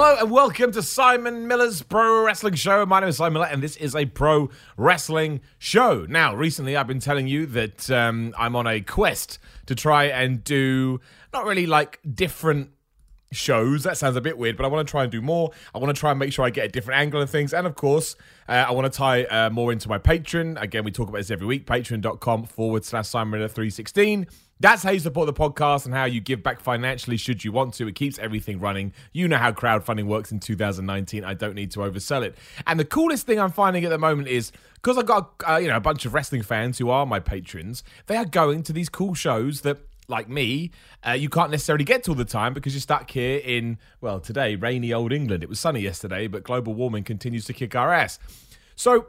Hello and welcome to Simon Miller's Pro Wrestling Show. My name is Simon Miller, and this is a pro wrestling show. Now, recently I've been telling you that um, I'm on a quest to try and do not really like different shows. That sounds a bit weird, but I want to try and do more. I want to try and make sure I get a different angle on things. And of course, uh, I want to tie uh, more into my Patreon. Again, we talk about this every week. Patreon.com forward slash Simon Miller 316. That's how you support the podcast and how you give back financially should you want to. It keeps everything running. You know how crowdfunding works in 2019. I don't need to oversell it. And the coolest thing I'm finding at the moment is because I've got uh, you know a bunch of wrestling fans who are my patrons. They are going to these cool shows that like me, uh, you can't necessarily get to all the time because you're stuck here in, well, today, rainy old England. It was sunny yesterday, but global warming continues to kick our ass. So,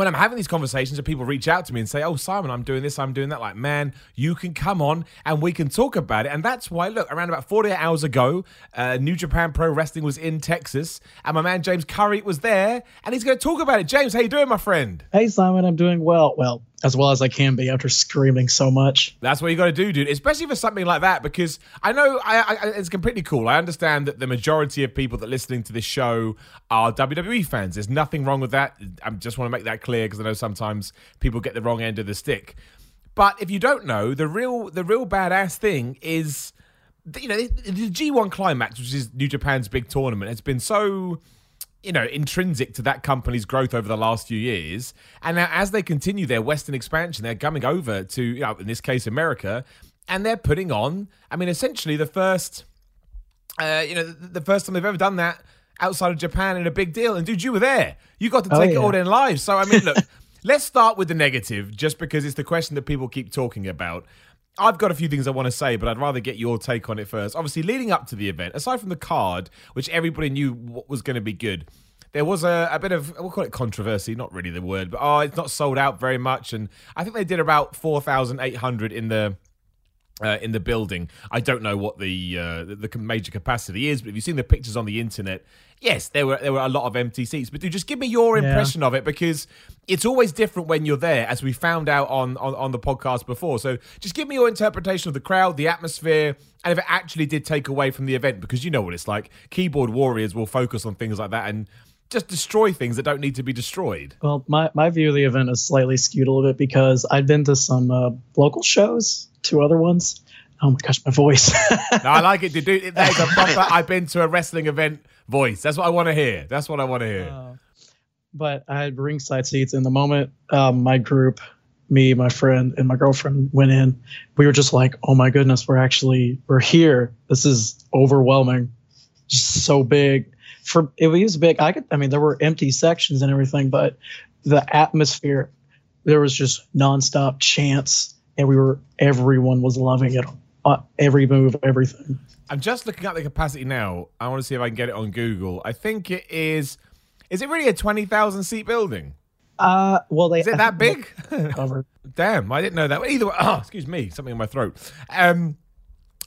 when I'm having these conversations and people reach out to me and say, Oh, Simon, I'm doing this, I'm doing that, like, man, you can come on and we can talk about it. And that's why, look, around about 48 hours ago, uh, New Japan Pro Wrestling was in Texas and my man James Curry was there and he's going to talk about it. James, how you doing, my friend? Hey, Simon, I'm doing well. Well, as well as I can be after screaming so much. That's what you got to do, dude. Especially for something like that, because I know I, I, it's completely cool. I understand that the majority of people that are listening to this show are WWE fans. There's nothing wrong with that. I just want to make that clear because I know sometimes people get the wrong end of the stick. But if you don't know, the real the real badass thing is, you know, the G1 Climax, which is New Japan's big tournament, It's been so you know, intrinsic to that company's growth over the last few years. And now, as they continue their Western expansion, they're coming over to, you know, in this case, America, and they're putting on, I mean, essentially the first, uh, you know, the first time they've ever done that outside of Japan in a big deal. And dude, you were there. You got to Oh, take it all in live. So, I mean, look, let's start with the negative, just because it's the question that people keep talking about. I've got a few things I want to say, but I'd rather get your take on it first. Obviously, leading up to the event, aside from the card, which everybody knew what was going to be good, there was a, a bit of we'll call it controversy, not really the word, but oh, it's not sold out very much, and I think they did about four thousand eight hundred in the uh, in the building. I don't know what the, uh, the major capacity is, but if you've seen the pictures on the internet, yes, there were there were a lot of empty seats. But do just give me your Yeah. impression of it because it's always different when you're there, as we found out on, on on the podcast before. So just give me your interpretation of the crowd, the atmosphere, and if it actually did take away from the event because you know what it's like. Keyboard warriors will focus on things like that and just destroy things that don't need to be destroyed. Well, my, my view of the event is slightly skewed a little bit because I've been to some uh, local shows, two other ones. Oh my gosh, my voice. No, I like it. To do that is a proper. I've been to a wrestling event voice. That's what I want to hear. That's what I want to hear. but I had ringside seats, and the moment um, my group, me, my friend, and my girlfriend went in, we were just like, "Oh my goodness, we're actually we're here. This is overwhelming, just so big." For it was big. I could, I mean, there were empty sections and everything, but the atmosphere, there was just nonstop chants, and we were everyone was loving it, uh, every move, everything. I'm just looking at the capacity now. I want to see if I can get it on Google. I think it is. Is it really a twenty thousand seat building? Uh, well, they Is it that big? covered. Damn, I didn't know that. Either way, oh, excuse me, something in my throat. Um,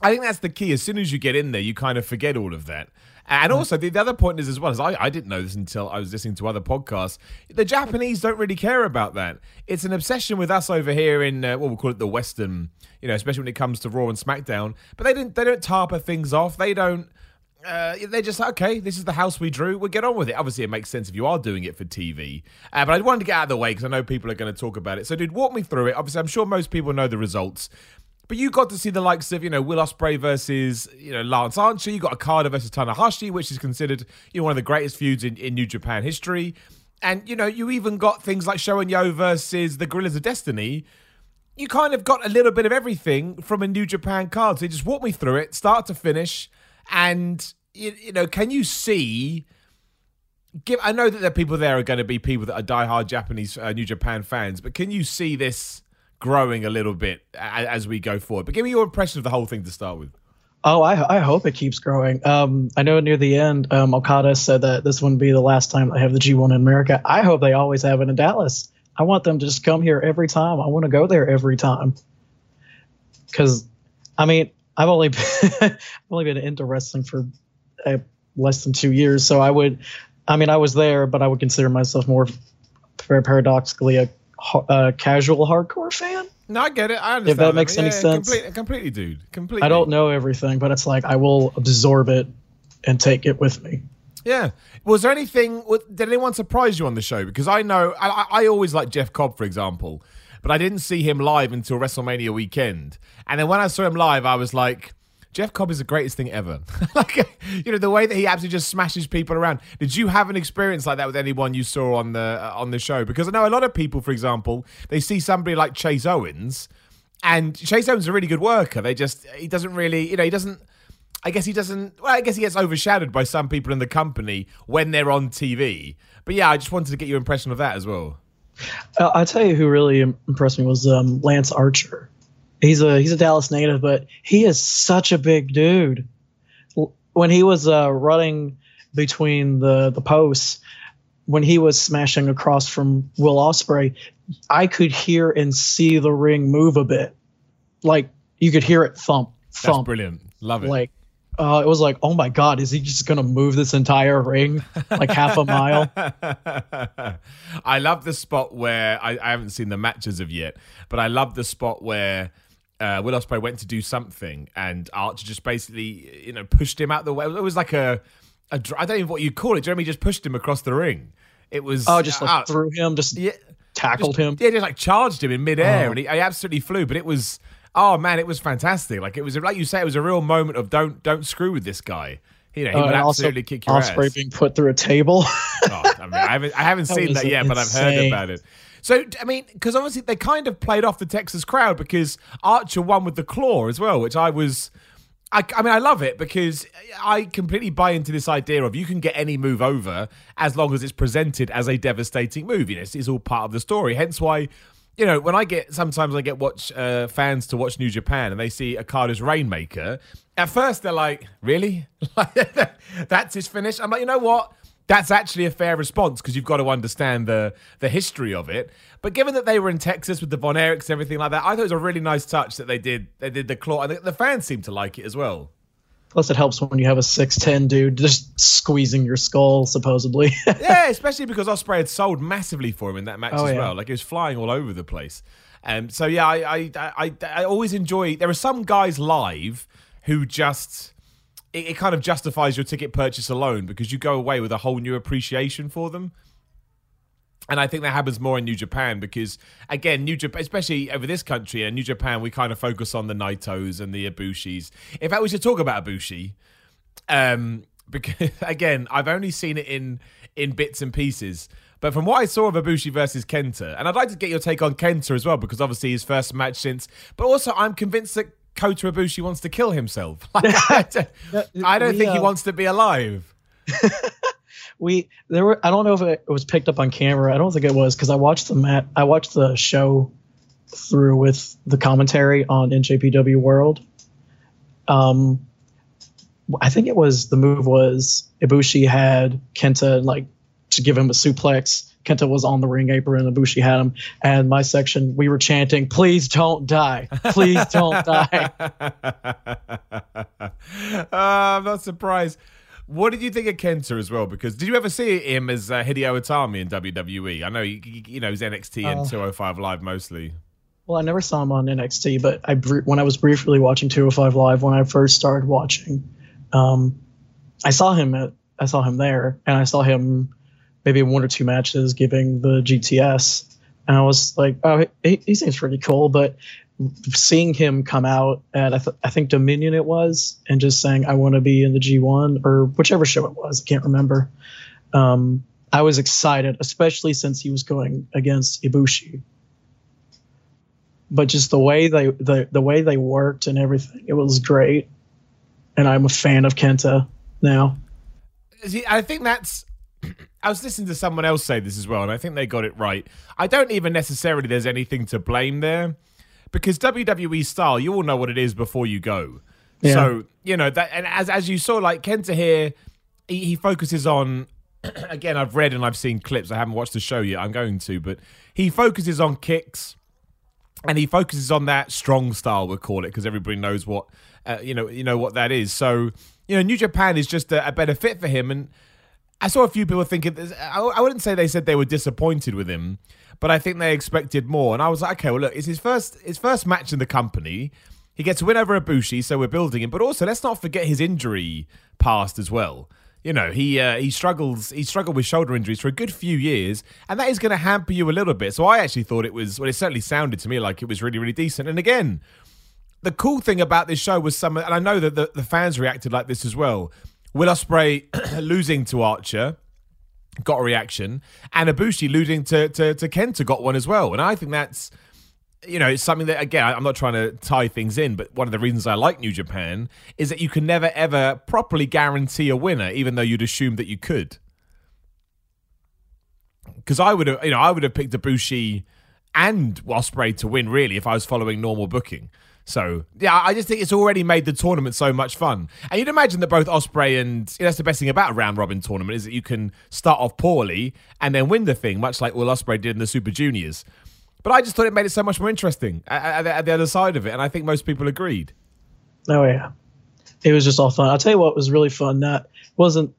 I think that's the key. As soon as you get in there, you kind of forget all of that. And also, the, the other point is as well as I, I didn't know this until I was listening to other podcasts. The Japanese don't really care about that. It's an obsession with us over here in uh, what we'll call it the Western, you know, especially when it comes to Raw and SmackDown. But they didn't they don't tarper things off. They don't. Uh, they're just like, okay, this is the house we drew. We'll get on with it. Obviously, it makes sense if you are doing it for TV. Uh, but I wanted to get out of the way because I know people are going to talk about it. So, dude, walk me through it. Obviously, I'm sure most people know the results. But you got to see the likes of, you know, Will Ospreay versus, you know, Lance Archer. You got Okada versus Tanahashi, which is considered, you know, one of the greatest feuds in, in New Japan history. And, you know, you even got things like Show and Yo versus the Guerrillas of Destiny. You kind of got a little bit of everything from a New Japan card. So just walk me through it, start to finish. And, you, you know, can you see give I know that the people there are going to be people that are diehard Japanese uh, New Japan fans, but can you see this growing a little bit as we go forward? But give me your impression of the whole thing to start with. Oh, I, I hope it keeps growing. Um, I know near the end, um, Okada said that this wouldn't be the last time they have the G1 in America. I hope they always have it in Dallas. I want them to just come here every time. I want to go there every time. Because, I mean, I've only been, I've only been into wrestling for uh, less than two years, so I would, I mean, I was there, but I would consider myself more, paradoxically, a, a uh, casual hardcore fan. No, I get it. I understand. If that makes any Yeah, sense. Completely, completely, dude. Completely. I don't know everything, but it's like I will absorb it and take it with me. Yeah. Was there anything? Did anyone surprise you on the show? Because I know I, I I always like Jeff Cobb, for example, but I didn't see him live until WrestleMania weekend. And then when I saw him live, I was like, Jeff Cobb is the greatest thing ever. like, you know, the way that he absolutely just smashes people around. Did you have an experience like that with anyone you saw on the uh, on the show? Because I know a lot of people, for example, they see somebody like Chase Owens, and Chase Owens is a really good worker. They just he doesn't really, you know, he doesn't. I guess he doesn't. Well, I guess he gets overshadowed by some people in the company when they're on TV. But yeah, I just wanted to get your impression of that as well. Uh, I'll tell you who really impressed me was um, Lance Archer. He's a he's a Dallas native, but he is such a big dude. When he was uh, running between the the posts, when he was smashing across from Will Ospreay, I could hear and see the ring move a bit, like you could hear it thump thump. That's brilliant. Love it. Like uh, it was like, oh my god, is he just gonna move this entire ring like half a mile? I love the spot where I, I haven't seen the matches of yet, but I love the spot where uh, Will Ospreay went to do something and Archer just basically, you know, pushed him out the way. It was like a, a I don't even know what you call it. Jeremy just pushed him across the ring. It was Oh, just like uh, threw him, just yeah, tackled him. Yeah, just like charged him in midair, Oh. and he, he absolutely flew. But it was, oh man, it was fantastic. Like it was, like you say, it was a real moment of don't don't screw with this guy. You know, he Uh, would and also absolutely kick your Ospreay ass. being put through a table. Oh, I, mean, I haven't, I haven't seen that yet, but I've heard about it. So, I mean, because obviously they kind of played off the Texas crowd because Archer won with the claw as well, which I was. I, I mean, I love it because I completely buy into this idea of you can get any move over as long as it's presented as a devastating move. You know, it's, it's all part of the story. Hence why, you know, when I get sometimes I get watch uh, fans to watch New Japan and they see Okada's Rainmaker. At first, they're like, "Really? That's his finish?" I'm like, you know what? That's actually a fair response because you've got to understand the the history of it. But given that they were in Texas with the Von Erichs and everything like that, I thought it was a really nice touch that they did. They did the claw, and the, the fans seemed to like it as well. Plus, it helps when you have a six ten dude just squeezing your skull, supposedly. yeah, especially because Ospreay had sold massively for him in that match Oh, as yeah. well. Like it was flying all over the place. Um, so yeah, I, I I I always enjoy. There are some guys live who just it, it kind of justifies your ticket purchase alone because you go away with a whole new appreciation for them. And I think that happens more in New Japan because, again, New Japan, especially over this country and New Japan, we kind of focus on the Naitos and the Ibushis. In fact, we should talk about Ibushi, um, because again, I've only seen it in in bits and pieces. But from what I saw of Ibushi versus Kenta, and I'd like to get your take on Kenta as well, because obviously his first match since. But also, I'm convinced that Kota Ibushi wants to kill himself. I don't, I don't We, think he uh, wants to be alive. we there were I don't know if it was picked up on camera. I don't think it was because I watched the mat I watched the show through with the commentary on NJPW World. Um, I think it was the move was Ibushi had Kenta like to give him a suplex. Kenta was on the ring apron and Ibushi had him. And my section, we were chanting, "Please don't die! Please don't die!" Uh, I'm not surprised. What did you think of Kenta as well? Because did you ever see him as uh, Hideo Itami in WWE? I know he, you know he's NXT and Uh, 205 Live mostly. Well, I never saw him on NXT, but I when I was briefly watching 205 Live when I first started watching, um, I saw him at I saw him there, and I saw him maybe one or two matches giving the GTS, and I was like, oh, he, he seems pretty cool. But seeing him come out at I, th- I think Dominion it was, and just saying I want to be in the G1 or whichever show it was, I can't remember. Um, I was excited, especially since he was going against Ibushi but just the way they the, the way they worked and everything it was great and i'm a fan of kenta now See, I think that's. I was listening to someone else say this as well, and I think they got it right. I don't even necessarily there's anything to blame there, because WWE style, you all know what it is before you go. Yeah. So you know that, and as as you saw, like Kenta here, he, he focuses on again, I've read and I've seen clips. I haven't watched the show yet. I'm going to, but he focuses on kicks and he focuses on that strong style we'll call it because everybody knows what uh, you know you know what that is so you know new japan is just a, a better fit for him and i saw a few people thinking I, I wouldn't say they said they were disappointed with him but i think they expected more. And i was like okay well look it's his first his first match in the company. He gets a win over Ibushi, so we're building him. But also, let's not forget his injury past as well. You know he uh, he struggles he struggled with shoulder injuries for a good few years and that is going to hamper you a little bit. So i actually thought it was well it certainly sounded to me like it was really really decent. And again the cool thing about this show was some and i know that the, the fans reacted like this as well will ospreay losing to archer got a reaction and Ibushi losing to, to to kenta got one as well and i think that's you know, it's something that again, I'm not trying to tie things in, but one of the reasons I like New Japan is that you can never ever properly guarantee a winner, even though you'd assume that you could. Because I would have, you know, I would have picked Ibushi and Ospreay to win really if I was following normal booking. So yeah, I just think it's already made the tournament so much fun. And you'd imagine that both Ospreay and you know, that's the best thing about a round robin tournament is that you can start off poorly and then win the thing, much like Will Ospreay did in the Super Juniors. But I just thought it made it so much more interesting at, at, at, the other side of it, and I think most people agreed. Oh yeah, it was just all fun. I'll tell you what was really fun. That wasn't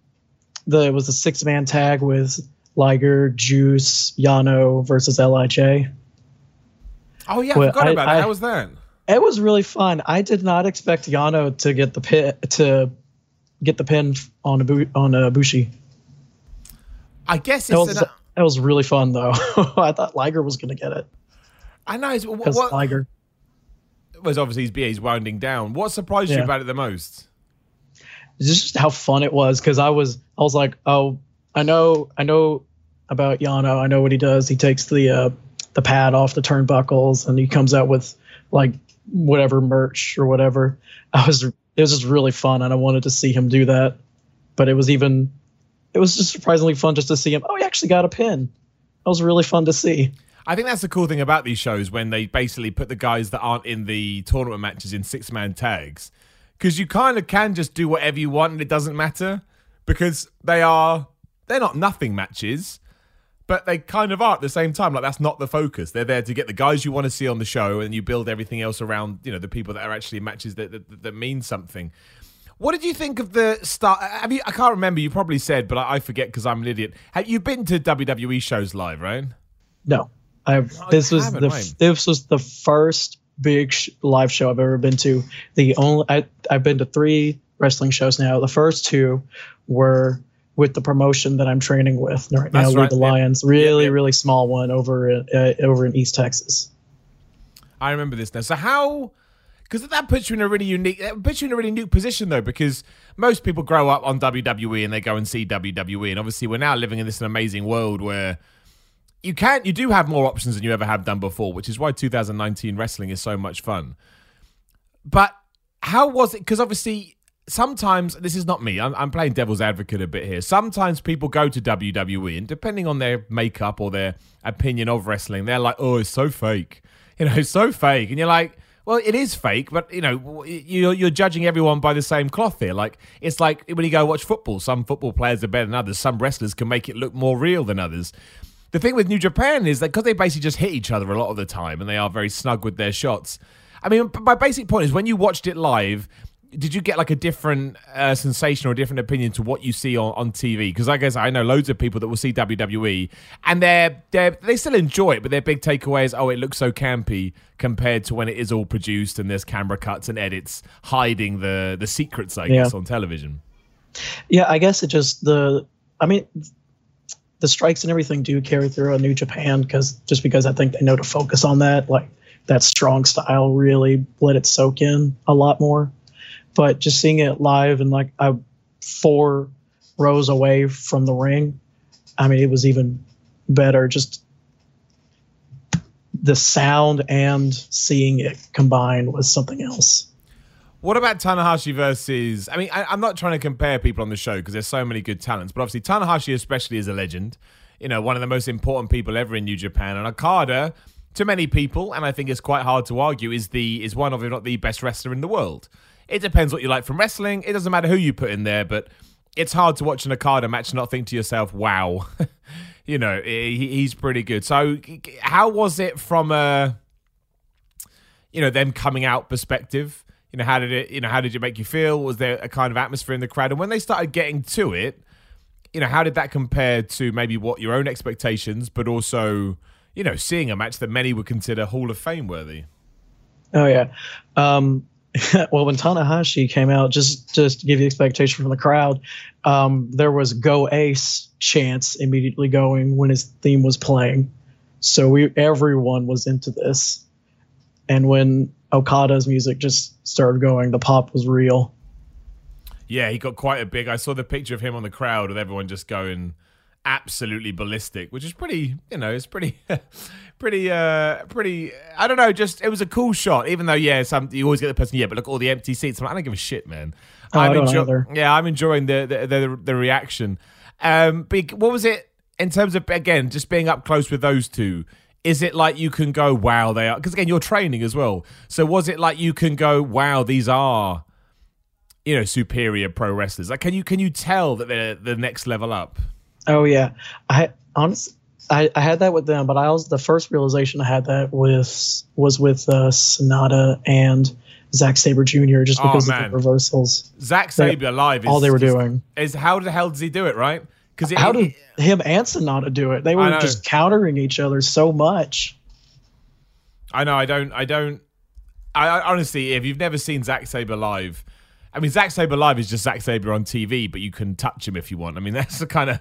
the it was a six man tag with Liger, Juice, Yano versus LIJ. Oh yeah, I forgot about I, that. How was that? It was really fun. I did not expect Yano to get the pin to get the pin on Abu, on Bushi. I guess it's an, that was really fun though. I thought Liger was going to get it. I know. Because what, Liger was obviously he's, he's winding down. What surprised yeah. you about it the most? Just how fun it was because I was I was like, oh, I know I know about Yano. I know what he does. He takes the uh, the pad off the turnbuckles and he comes out with like whatever merch or whatever. I was it was just really fun and I wanted to see him do that. But it was even it was just surprisingly fun just to see him. Oh, he actually got a pin. That was really fun to see. I think that's the cool thing about these shows when they basically put the guys that aren't in the tournament matches in six man tags. Because you kind of can just do whatever you want and it doesn't matter. Because they are, they're not nothing matches, but they kind of are at the same time. Like that's not the focus. They're there to get the guys you want to see on the show and you build everything else around, you know, the people that are actually matches that, that, that mean something. What did you think of the start? Have you? I can't remember. You probably said, but I, I forget because I'm an idiot. Have you been to WWE shows live, right? No, I've. Oh, this was the right. this was the first big sh- live show I've ever been to. The only I I've been to three wrestling shows now. The first two were with the promotion that I'm training with right now, with the Lions. Really, really small one over in, uh, over in East Texas. I remember this now. So how because that puts you in a really unique that puts you in a really unique position though because most people grow up on WWE and they go and see WWE and obviously we're now living in this amazing world where you can't you do have more options than you ever have done before which is why 2019 wrestling is so much fun but how was it because obviously sometimes this is not me I'm, I'm playing devil's advocate a bit here sometimes people go to WWE and depending on their makeup or their opinion of wrestling they're like oh it's so fake you know it's so fake and you're like well, it is fake, but you know, you're, you're judging everyone by the same cloth here. Like it's like when you go watch football, some football players are better than others. Some wrestlers can make it look more real than others. The thing with New Japan is that because they basically just hit each other a lot of the time, and they are very snug with their shots. I mean, my basic point is when you watched it live, did you get like a different uh, sensation or a different opinion to what you see on, on TV? Because I guess I know loads of people that will see WWE and they're they they still enjoy it, but their big takeaway is oh, it looks so campy compared to when it is all produced and there's camera cuts and edits hiding the the secrets, I guess, yeah. on television. Yeah, I guess it just the I mean the strikes and everything do carry through on New Japan because just because I think they know to focus on that, like that strong style really let it soak in a lot more but just seeing it live and like I four rows away from the ring, I mean, it was even better. Just the sound and seeing it combined was something else. What about Tanahashi versus? I mean, I, am not trying to compare people on the show because there's so many good talents, but obviously Tanahashi, especially, is a legend. You know, one of the most important people ever in New Japan, and Okada, to many people, and I think it's quite hard to argue, is the is one of, if not the best wrestler in the world. It depends what you like from wrestling. It doesn't matter who you put in there, but it's hard to watch an Okada match and not think to yourself, "Wow." you know, he, he's pretty good. So, how was it from a, you know, them coming out perspective? You know, how did it, you know, how did it make you feel? Was there a kind of atmosphere in the crowd? And when they started getting to it, you know, how did that compare to maybe what your own expectations, but also, you know, seeing a match that many would consider Hall of Fame worthy? Oh yeah. Um, well, when Tanahashi came out, just just to give you expectation from the crowd, um, there was "Go Ace" chants immediately going when his theme was playing. So we everyone was into this, and when Okada's music just started going, the pop was real. Yeah, he got quite a big. I saw the picture of him on the crowd with everyone just going absolutely ballistic, which is pretty, you know, it's pretty, pretty, uh, pretty. I don't know, just it was a cool shot. Even though, yeah, some you always get the person, yeah, but look at all the empty seats. I'm like, I don't give a shit, man. Oh, I'm I don't enjoy- either. yeah, I'm enjoying the the the, the reaction. Um, big. What was it in terms of again just being up close with those two? Is it like you can go, wow, they are? Because again, you're training as well. So was it like you can go, wow, these are, you know, superior pro wrestlers? Like, can you can you tell that they're the next level up? Oh yeah, I honestly. I, I had that with them, but I was the first realization I had that with was with uh, Sanada and Zack Sabre Jr. just Oh, because of the reversals. Zack Sabre live is all they were just- doing. is how the hell does he do it, right? Because How did him and Sanada do it? They were just countering each other so much. I know I don't I don't I, I honestly if you've never seen Zack Sabre live, I mean Zack Sabre live is just Zack Sabre on TV, but you can touch him if you want. I mean that's the kind of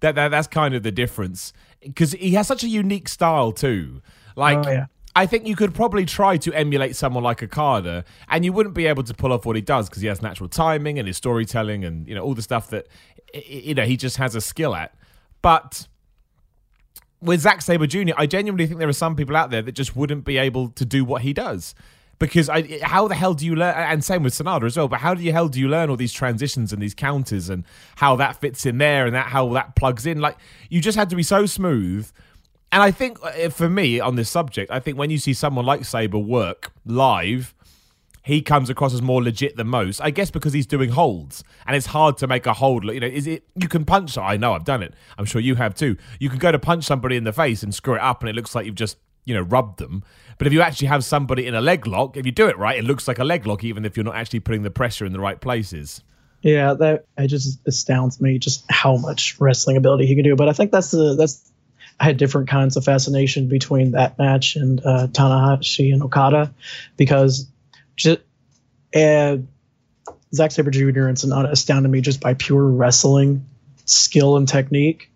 that, that that's kind of the difference because he has such a unique style too. Like Oh, yeah. I think you could probably try to emulate someone like Okada, and you wouldn't be able to pull off what he does because he has natural timing and his storytelling and you know all the stuff that you know he just has a skill at. But with Zack Sabre Jr., I genuinely think there are some people out there that just wouldn't be able to do what he does. Because I, how the hell do you learn? And same with Sanada as well. But how do you hell do you learn all these transitions and these counters and how that fits in there and that how that plugs in? Like you just had to be so smooth. And I think uh, for me on this subject, I think when you see someone like Sabre work live, he comes across as more legit than most. I guess because he's doing holds, and it's hard to make a hold. look- You know, is it? You can punch. I know, I've done it. I'm sure you have too. You can go to punch somebody in the face and screw it up, and it looks like you've just you know rubbed them. But if you actually have somebody in a leg lock, if you do it right, it looks like a leg lock, even if you're not actually putting the pressure in the right places. Yeah, that it just astounds me just how much wrestling ability he can do. But I think that's the that's I had different kinds of fascination between that match and uh, Tanahashi and Okada because just uh, Zack Sabre Jr. and Sanada astounded me just by pure wrestling skill and technique.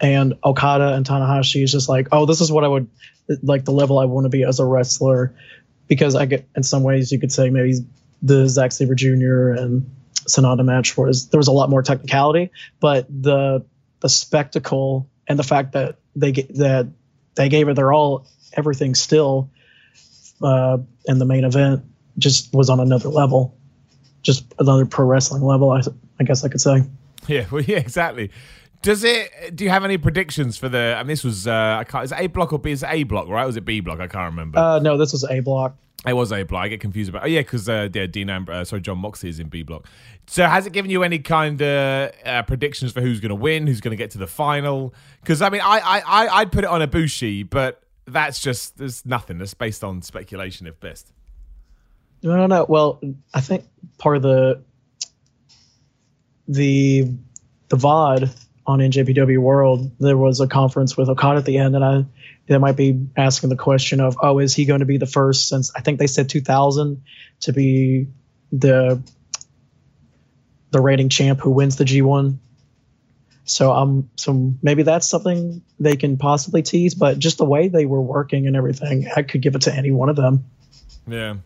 And Okada and Tanahashi is just like, oh, this is what I would like the level I want to be as a wrestler. Because I get in some ways you could say maybe the Zack Sabre Jr. and Sanada match was there was a lot more technicality, but the the spectacle and the fact that they that they gave it their all, everything still, uh, in the main event just was on another level, just another pro wrestling level. I I guess I could say. Yeah, well, yeah, exactly. Does it? Do you have any predictions for the? And this was uh, I can't. Is it A block or B? Is it A block? Right? Or was it B block? I can't remember. Uh, no, this was a block. It was A block. I get confused about. Oh yeah, because uh, yeah, Dean Amber, uh, sorry, John Moxley is in B block. So has it given you any kind of uh, predictions for who's going to win, who's going to get to the final? Because I mean, I, I I I'd put it on Ibushi, but that's just there's nothing. That's based on speculation, if best. I don't know. Well, I think part of the the the VOD on NJPW World, there was a conference with Okada at the end, and I they might be asking the question of, oh, is he going to be the first since I think they said 2000 to be the the rating champ who wins the G1. So um, so maybe that's something they can possibly tease, but just the way they were working and everything, I could give it to any one of them. Yeah,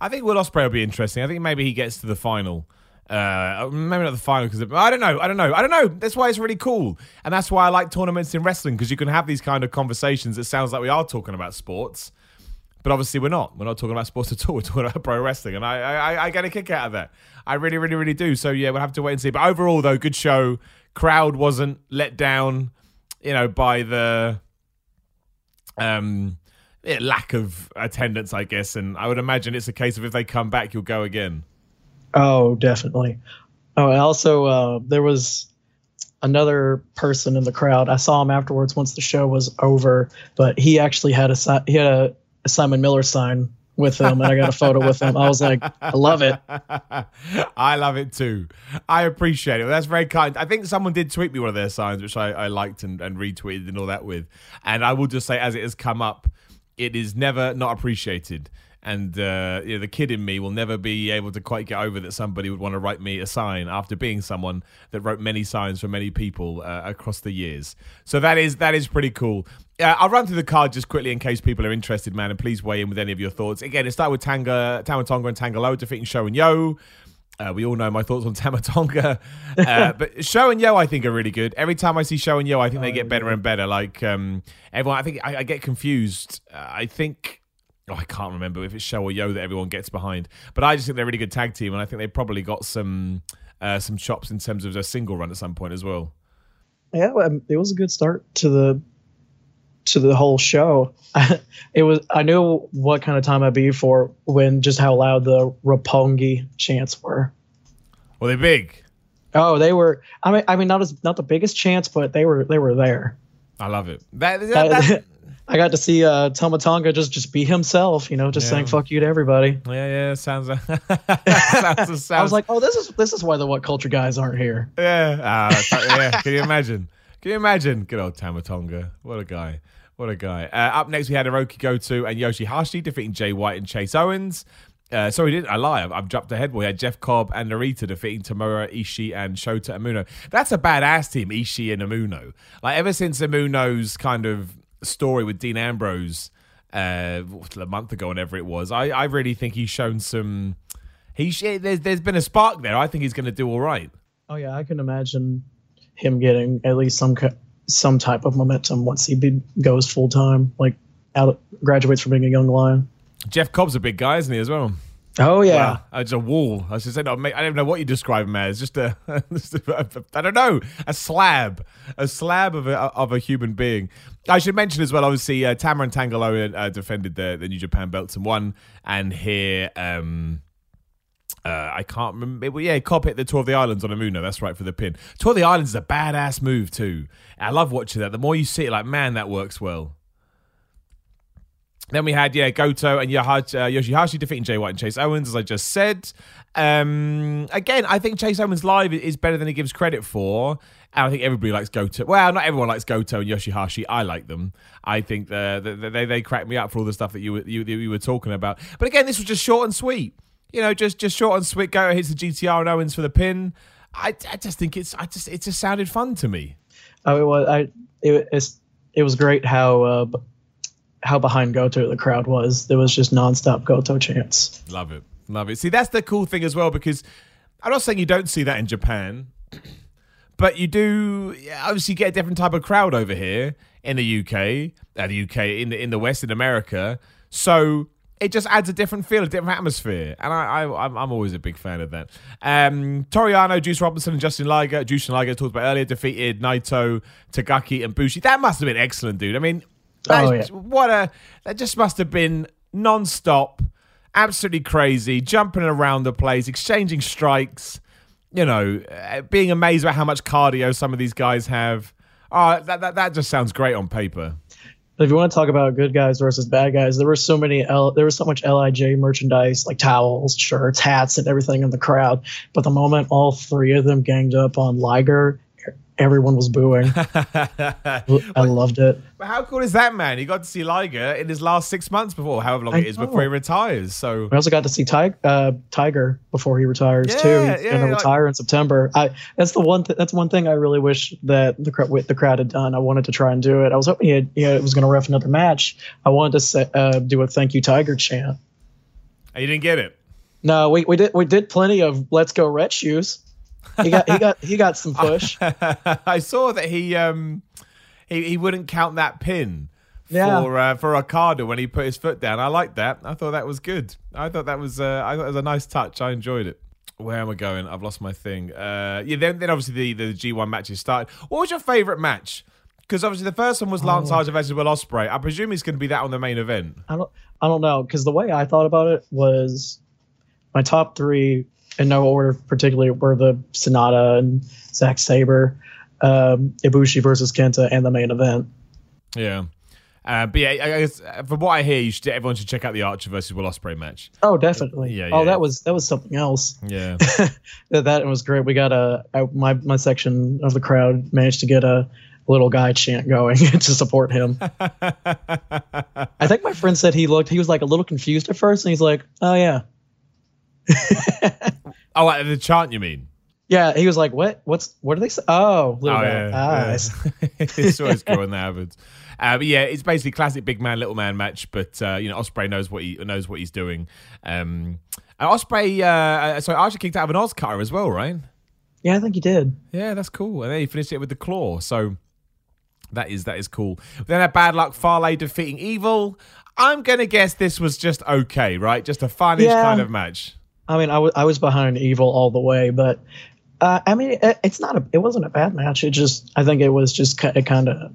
I think Will Ospreay will be interesting. I think maybe he gets to the final. Uh, maybe not the final because I don't know. I don't know. I don't know. That's why it's really cool, and that's why I like tournaments in wrestling because you can have these kind of conversations. It sounds like we are talking about sports, but obviously we're not. We're not talking about sports at all. We're talking about pro wrestling, and I, I, I get a kick out of that. I really, really, really do. So yeah, we'll have to wait and see. But overall, though, good show. Crowd wasn't let down, you know, by the um lack of attendance, I guess. And I would imagine it's a case of if they come back, you'll go again. Oh, definitely. Oh, and also uh, there was another person in the crowd. I saw him afterwards once the show was over, but he actually had a si- he had a, a Simon Miller sign with him, and I got a photo with him. I was like, I love it. I love it too. I appreciate it. That's very kind. I think someone did tweet me one of their signs, which I, I liked and, and retweeted and all that with. And I will just say, as it has come up, it is never not appreciated. And uh, you know, the kid in me will never be able to quite get over that somebody would want to write me a sign after being someone that wrote many signs for many people uh, across the years. So that is that is pretty cool. Uh, I'll run through the card just quickly in case people are interested, man, and please weigh in with any of your thoughts. Again, it started with Tanga, Tama Tonga and Tangaloa defeating Show and Yo. Uh, we all know my thoughts on Tama Tonga. Uh, but Show and Yo, I think, are really good. Every time I see Show and Yo, I think they get better and better. Like um, everyone, I think I, I get confused. Uh, I think. Oh, I can't remember if it's Sho or Yo that everyone gets behind, but I just think they're a really good tag team, and I think they probably got some uh, some chops in terms of a single run at some point as well. Yeah, um, it was a good start to the to the whole show. it was I knew what kind of time I'd be for when just how loud the Roppongi chants were. Well, they're big. Oh, they were. I mean, I mean, not as not the biggest chants, but they were they were there. I love it. That, that, that, I got to see uh, Tama Tonga just just be himself, you know, just Yeah. saying "fuck you" to everybody. yeah, yeah, sounds. sounds, sounds I was like, oh, this is this is why the what culture guys aren't here. Yeah. Ah, yeah. Can you imagine? Can you imagine? Good old Tama Tonga. What a guy. What a guy. Uh, up next, we had Hiroki Goto and Yoshihashi defeating Jay White and Chase Owens. Uh, sorry, didn't I lie? I've, I've jumped ahead. We had Jeff Cobb and Narita defeating Tamura Ishii and Shota Umino. That's a badass team, Ishii and Umino. Like ever since Umino's kind of story with Dean Ambrose uh, a month ago, whenever it was, I, I really think he's shown some. He there's there's been a spark there. I think he's going to do all right. Oh yeah, I can imagine him getting at least some some type of momentum once he be, goes full time, like out graduates from being a young lion. Jeff Cobb's a big guy, isn't he, as well? Oh yeah. Uh, It's a wall. I should say, no, I don't know what you describe him as. Just a, just a- I don't know, a slab, a slab of a, of a human being. I should mention as well, obviously, uh, Tamara and Tangaloa uh, defended the, the New Japan belts and won. And here, um, uh, I can't remember. Well, yeah, Cobb hit the Tour of the Islands on a Umino. That's right for the pin. Tour of the Islands is a badass move too. I love watching that. The more you see it, like man, that works well. Then we had yeah Goto and Yaha- uh, Yoshihashi defeating Jay White and Chase Owens, as I just said. Um, again, I think Chase Owens live is better than he gives credit for. And I think everybody likes Goto. Well, not everyone likes Goto and Yoshihashi. I like them. I think the, they they crack me up for all the stuff that you were you, you were talking about. But again, this was just short and sweet. You know, just just short and sweet. Goto hits the GTR and Owens for the pin. I, I just think it's I just it just sounded fun to me. oh, it was. I it, it's, it was great how uh, how behind Goto the crowd was. There was just nonstop Goto chants. Love it. Love it. See, that's the cool thing as well because I'm not saying you don't see that in Japan, but you do obviously get a different type of crowd over here in the UK, uh, the UK in the in the West in America. So it just adds a different feel, a different atmosphere, and I, I I'm, I'm always a big fan of that. Um, Toru Yano, Juice Robinson, and Jushin Liger. Juice and Liger talked about earlier defeated Naito, Takagi, and Bushi. That must have been excellent, dude. I mean, Oh, that's- what a that just must have been non-stop absolutely crazy jumping around the place exchanging strikes you know uh, being amazed about how much cardio some of these guys have. Oh that, that, that just sounds great on paper. If you want to talk about good guys versus bad guys, there were so many L, there was so much LIJ merchandise like towels, shirts, hats, and everything in the crowd. But the moment all three of them ganged up on Liger, everyone was booing. I loved it. but how cool is that man he got to see liger in his last six months before however long I it is before he retires so We also got to see Ty, uh, Tiger before he retires too. Yeah, He's yeah, gonna like- retire in September. I that's the one th- that's one thing I really wish that the cr- the crowd had done. I wanted to try and do it. I was hoping he, had, he had- was going to ref another match. I wanted to say, uh, do a thank you Tiger chant. and you didn't get it No, we, we did we did plenty of let's go red shoes. He got he got he got some push. I saw that he um he, he wouldn't count that pin Yeah. for uh, for Okada when he put his foot down. I liked that. I thought that was good. I thought that was uh, I thought it was a nice touch. I enjoyed it. Where am I going? I've lost my thing. Uh, yeah, then then obviously the the G1 matches started. What was your favorite match? Because obviously the first one was Lance Archer versus Will Ospreay. I presume he's going to be that on the main event. I don't I don't know because the way I thought about it was my top three in no order particularly were the Sanada and Zack Sabre, um, Ibushi versus Kenta, and the main event. Yeah. Uh, but yeah, I guess uh, from what I hear, you should everyone should check out the Archer versus Will Ospreay match. Oh, definitely. Yeah, Oh, yeah. that was that was something else. Yeah, that that was great. We got a, a my my section of the crowd managed to get a little guy chant going to support him. I think my friend said he looked he was like a little confused at first, and he's like, "Oh yeah, oh, like the chant you mean? yeah." He was like, "What? What's what do they say?" Oh, little Oh guy. yeah, Ah, yeah. it's always cool when that happens. Uh, but yeah, it's basically classic big man, little man match. But uh, you know, Ospreay knows what he knows what he's doing. Um, and Ospreay, uh, so Archer kicked out of an OsCutter as well, right? yeah. I think he did. Yeah, that's cool. And then he finished it with the claw. So that is that is cool. Then a bad luck Fale defeating Evil. I'm gonna guess this was just okay, right? Just a funish Yeah. kind of match. I mean, I wa- I was behind Evil all the way, but uh, I mean, it, it's not a it wasn't a bad match. It just I think it was just ki- kind of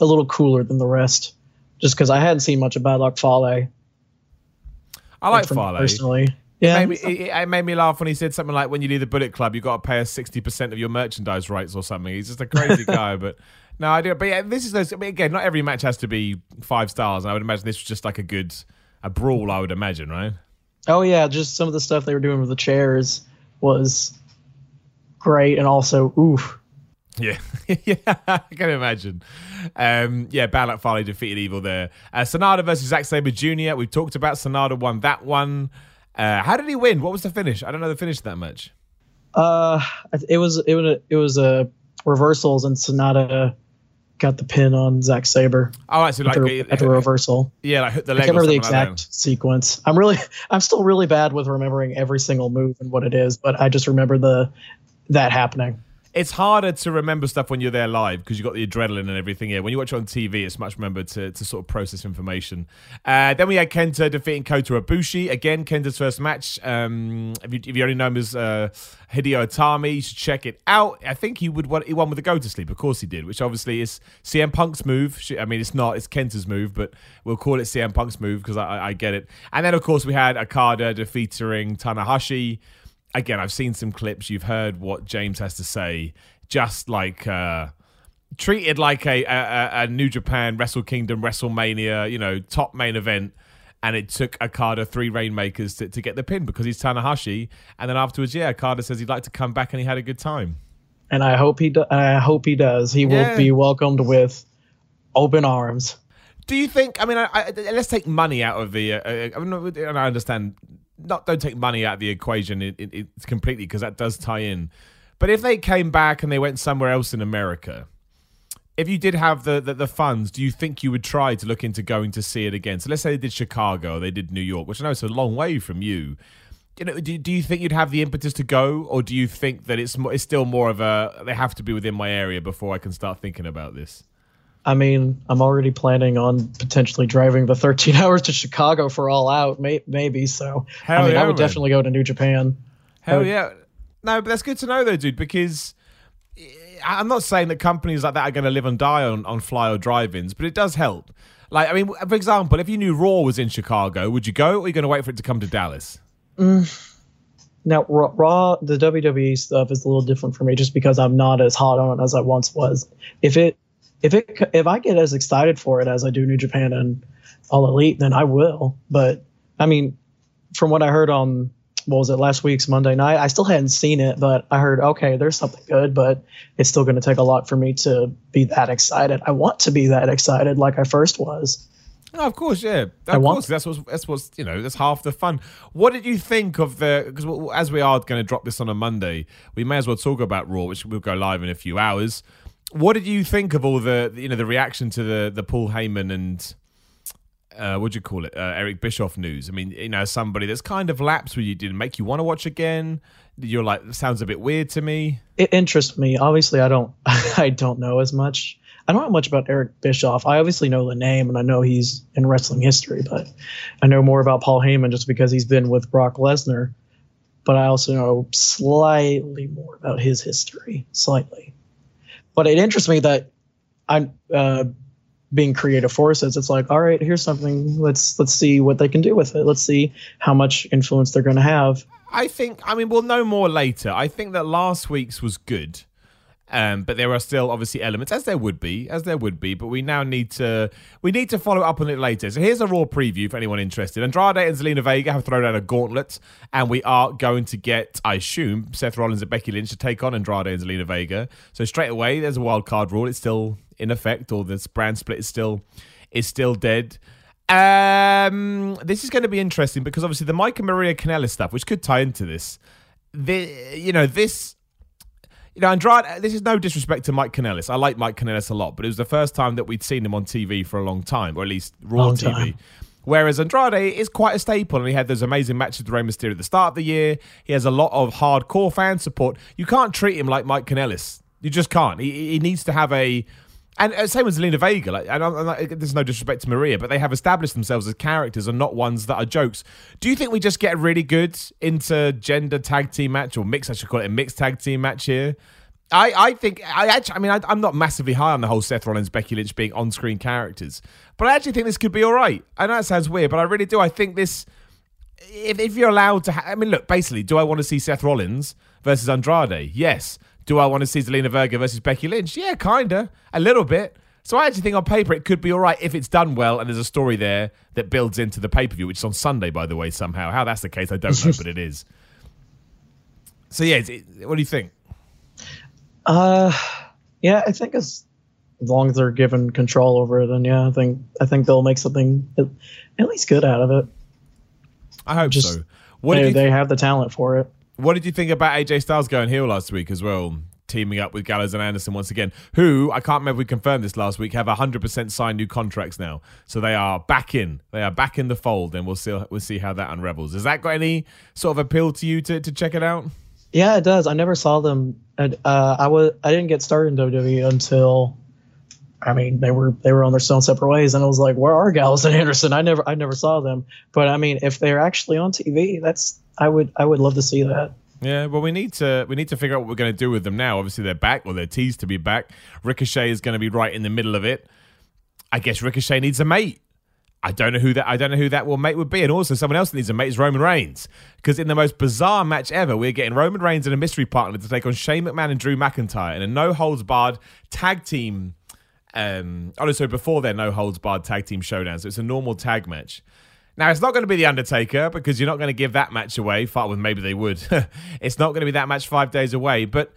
a little cooler than the rest, just because I hadn't seen much of Bad Luck Fale. I like Fale. personally. Yeah, Made me, it, it made me laugh when he said something like, "When you leave the Bullet Club, you got to pay us sixty percent of your merchandise rights or something." He's just a crazy guy, but no, I do. But yeah, this is those. I mean, again, not every match has to be five stars. And I would imagine this was just like a good a brawl. I would imagine, right? Oh yeah, just some of the stuff they were doing with the chairs was great, and also oof. Yeah, yeah, I can imagine. Um, yeah, Luck Fale defeated Evil there. Uh, Sanada versus Zack Sabre Jr. We've talked about Sanada won that one. Uh, how did he win? What was the finish? I don't know the finish that much. Uh, it was it was a, it was a reversals, and Sanada got the pin on Zack Sabre Oh, right, so like the, at the reversal. yeah, like hit the I can't remember the something like exact sequence. I'm really, I'm still really bad with remembering every single move and what it is, but I just remember the that happening. It's harder to remember stuff when you're there live because you've got the adrenaline and everything here. When you watch it on TV, it's much remembered to, to sort of process information. Uh, then we had Kenta defeating Kota Ibushi. Again, Kenta's first match. Um, if, you, if you only know him as uh, Hideo Itami, you should check it out. I think he would he won with a go to sleep. Of course he did, which obviously is CM Punk's move. I mean, it's not, it's Kenta's move, but we'll call it CM Punk's move because I, I, I get it. And then, of course, we had Okada defeating Tanahashi again, I've seen some clips. You've heard what James has to say. Just like uh, treated like a, a, a New Japan, Wrestle Kingdom, WrestleMania, you know, top main event. And it took Okada three rainmakers to, to get the pin because he's Tanahashi. And then afterwards, yeah, Okada says he'd like to come back and he had a good time. And I hope he, do, I hope he does. He Yeah. will be welcomed with open arms. Do you think? I mean, I, I, let's take money out of the. Uh, uh, I mean, I understand. Not don't take money out of the equation it, it, it's completely because that does tie in. But if they came back and they went somewhere else in America, if you did have the, the the funds, do you think you would try to look into going to see it again? So let's say they did Chicago, they did New York, which I know is a long way from you. You know, do, do you think you'd have the impetus to go, or do you think that it's it's still more of a they have to be within my area before I can start thinking about this? I mean, I'm already planning on potentially driving the 13 hours to Chicago for All Out, may, maybe. So, Hell I mean, yeah, I would man. definitely go to New Japan. Hell would- yeah. No, but that's good to know though, dude, because eh, I'm not saying that companies like that are going to live and die on, on fly or drive-ins, but it does help. Like, I mean, for example, if you knew Raw was in Chicago, would you go, or are you going to wait for it to come to Dallas? Now, Raw, Raw, the WWE stuff is a little different for me, just because I'm not as hot on it as I once was. If it, if it, if I get as excited for it as I do New Japan and All Elite, then I will. But I mean, from what I heard on what was it last week's Monday night, I still hadn't seen it, but I heard okay, there's something good, but it's still going to take a lot for me to be that excited. I want to be that excited like I first was. No, of course, yeah. I Of want- course, that's what's that's what's you know that's half the fun. What did you think of the? Because as we are going to drop this on a Monday, we may as well talk about Raw, which will go live in a few hours. What did you think of all the you know the reaction to the the Paul Heyman and uh, what do you call it uh, Eric Bischoff news? I mean, you know, somebody that's kind of lapsed with you didn't make you want to watch again. You're like, sounds a bit weird to me. it interests me. Obviously, I don't I don't know as much. I don't know much about Eric Bischoff. I obviously know the name and I know he's in wrestling history, but I know more about Paul Heyman just because he's been with Brock Lesnar. But I also know slightly more about his history, slightly. But it interests me that I'm uh, being creative forces. It's like, all right, here's something. Let's let's see what they can do with it. Let's see how much influence they're going to have. I think. I mean, we'll know more later. I think that last week's was good. Um, but there are still obviously elements, as there would be, as there would be. But we now need to we need to follow up on it later. So here's a raw preview for anyone interested. Andrade and Zelina Vega have thrown out a gauntlet, and we are going to get, I assume, Seth Rollins and Becky Lynch to take on Andrade and Zelina Vega. So straight away, there's a wild card rule. It's still in effect, or this brand split is still is still dead. Um, this is going to be interesting because obviously the Mike and Maria Kanellis stuff, which could tie into this. The you know this you know, Andrade, uh, this is no disrespect to Mike Kanellis. I like Mike Kanellis a lot, but it was the first time that we'd seen him on TV for a long time, or at least Raw Long TV. time. Whereas Andrade is quite a staple, and he had those amazing matches with Rey Mysterio at the start of the year. He has a lot of hardcore fan support. You can't treat him like Mike Kanellis. You just can't. He, he needs to have a. And uh, same with Zelina Vega. Like, and I'm, I'm like, there's no disrespect to Maria, but they have established themselves as characters and not ones that are jokes. Do you think we just get really good into gender tag team match or mix? I should call it a mixed tag team match here. I, I think I actually I mean I, I'm not massively high on the whole Seth Rollins Becky Lynch being on screen characters, but I actually think this could be all right. I know that sounds weird, but I really do. I think this if, if you're allowed to, ha- I mean, look, basically, do I want to see Seth Rollins versus Andrade? Yes. Do I want to see Zelina Vega versus Becky Lynch? Yeah, kinda, a little bit. So I actually think on paper it could be all right if it's done well and there's a story there that builds into the pay per view, which is on Sunday, by the way. Somehow, how that's the case, I don't know, but it is. So yeah, it, what do you think? Uh, yeah, I think as, as long as they're given control over it, then yeah, I think I think they'll make something at, least good out of it. I hope Just- so. What They, they have the talent for it. What did you think about AJ Styles going heel last week as well? Teaming up with Gallows and Anderson once again, who I can't remember we confirmed this last week, have 100% signed new contracts now. So they are back in. They are back in the fold, and we'll see, we'll see how that unravels. Has that got any sort of appeal to you to, to check it out? Yeah, it does. I never saw them. Uh, I was I didn't get started in WWE until, I mean, they were they were on their own separate ways, and I was like, where are Gallows and Anderson? I never I never saw them. But I mean, if they're actually on TV, that's I would I would love to see that. Yeah, well, we need to we need to figure out what we're going to do with them now. Obviously, they're back, or they're teased to be back. Ricochet is going to be right in the middle of it. I guess Ricochet needs a mate. I don't know who that I don't know who that will mate would be, and also someone else that needs a mate is Roman Reigns. Because in the most bizarre match ever, we're getting Roman Reigns and a mystery partner to take on Shane McMahon and Drew McIntyre in a no holds barred tag team. Um, oh, sorry, before their no holds barred tag team showdown, so it's a normal tag match. Now, it's not going to be The Undertaker because you're not going to give that match away. Far with maybe they would. it's not going to be that match five days away. But,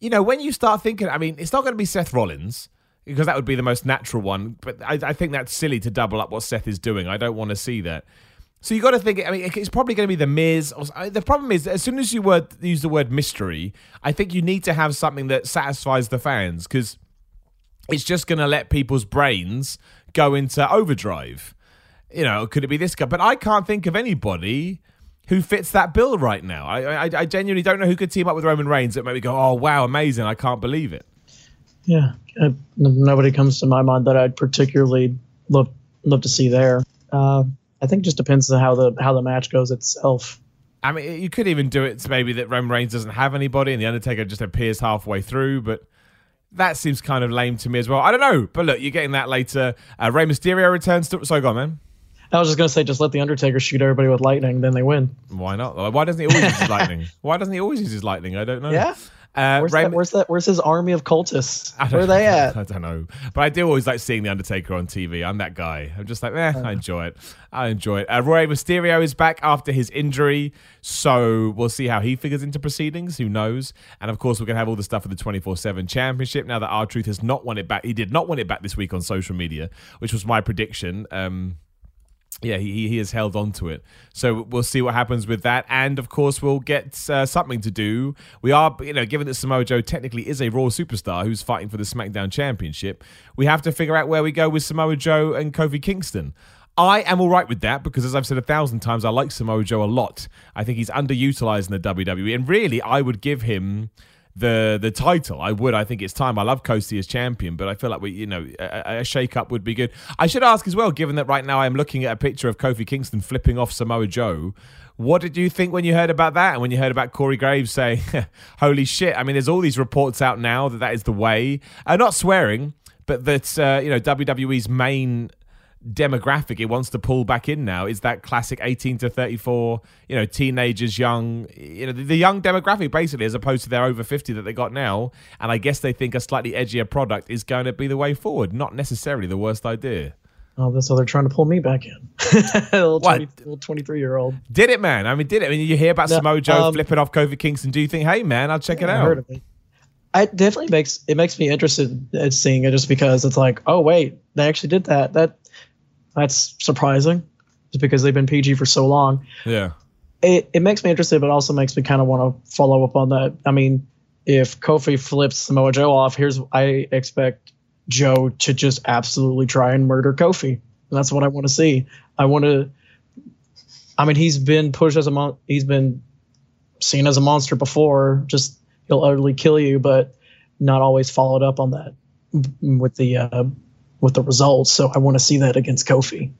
you know, when you start thinking, I mean, it's not going to be Seth Rollins because that would be the most natural one. But I, I think that's silly to double up what Seth is doing. I don't want to see that. So you got to think. I mean, it's probably going to be the Miz. The problem is, as soon as you word, use the word mystery, I think you need to have something that satisfies the fans because it's just going to let people's brains go into overdrive. You know, could it be this guy? But I can't think of anybody who fits that bill right now. I, I, I genuinely don't know who could team up with Roman Reigns that made me go, oh wow, amazing! I can't believe it. Yeah, nobody comes to my mind that I'd particularly love love to see there. Uh, I think it just depends on how the how the match goes itself. I mean, you could even do it to maybe that Roman Reigns doesn't have anybody and the Undertaker just appears halfway through, but that seems kind of lame to me as well. I don't know, but look, you're getting that later. Uh, Rey Mysterio returns to. Sorry, go on, man. I was just gonna say, just let the Undertaker shoot everybody with lightning, then they win. Why not? Why doesn't he always use his lightning? Why doesn't he always use his lightning? I don't know. Yeah? Uh, Where's Rey- that? Where's that? Where's his army of cultists? Where are they at? I don't know. But I do always like seeing The Undertaker on TV. I'm that guy. I'm just like, eh, I enjoy it. I enjoy it. Uh, Rey Mysterio is back after his injury. So we'll see how he figures into proceedings. Who knows? And of course, we're going to have all the stuff for the 24 7 championship. Now that R-Truth has not won it back, he did not win it back this week on social media, which was my prediction. Um, yeah, he, he has held on to it. So we'll see what happens with that. And of course, we'll get uh, something to do. We are, you know, given that Samoa Joe technically is a Raw superstar who's fighting for the SmackDown Championship, we have to figure out where we go with Samoa Joe and Kofi Kingston. I am all right with that because, as I've said a thousand times, I like Samoa Joe a lot. I think he's underutilized in the WWE. And really, I would give him the the title. I would. I think it's time. I love Coasty as champion, but I feel like we, you know, a, a shake up would be good. I should ask as well, given that right now I'm looking at a picture of Kofi Kingston flipping off Samoa Joe. What did you think when you heard about that, and when you heard about Corey Graves saying, "Holy shit"? I mean, there's all these reports out now that that is the way. Uh, not swearing, but that uh, you know WWE's main demographic it wants to pull back in now is that classic 18 to 34 you know teenagers young you know the, the young demographic basically as opposed to their over 50 that they got now and i guess they think a slightly edgier product is going to be the way forward not necessarily the worst idea Oh, that's so they're trying to pull me back in. little, 20, little 23 year old. Did it, man? I mean, did it? I mean, you hear about No, Samoa Joe um, flipping off Kofi Kingston. Do you think, hey, man, I'll check it I out? heard of it. It definitely makes it makes me interested at seeing it just because it's like, oh wait, they actually did that. That that's surprising, just because they've been PG for so long. Yeah. It it makes me interested, but also makes me kind of want to follow up on that. I mean, if Kofi flips Samoa Joe off, here's I expect Joe to just absolutely try and murder Kofi. And that's what I want to see. I want to. I mean, he's been pushed as a mon- he's been seen as a monster before. Just he'll utterly kill you, but not always followed up on that with the uh, with the results. So I want to see that against Kofi.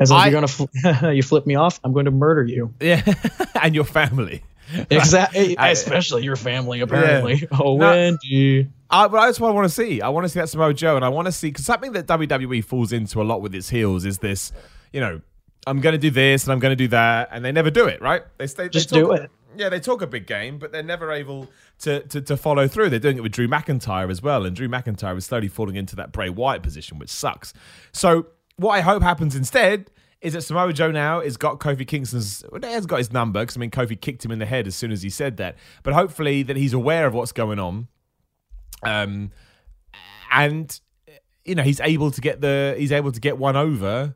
As if I- you're gonna fl- you flip me off, I'm going to murder you. Yeah. and your family. Exactly, I- especially your family. Apparently, oh No. Wendy. I, but that's what I want to see. I want to see that Samoa Joe, and I want to see because something that WWE falls into a lot with its heels is this, you know, I'm going to do this and I'm going to do that, and they never do it. Right? They stay. Just they do it. Yeah, they talk a big game, but they're never able to, to to follow through. They're doing it with Drew McIntyre as well, and Drew McIntyre is slowly falling into that Bray Wyatt position, which sucks. So what I hope happens instead is that Samoa Joe now has got Kofi Kingston's, has got his number because I mean Kofi kicked him in the head as soon as he said that, but hopefully that he's aware of what's going on, um, and you know he's able to get the he's able to get one over.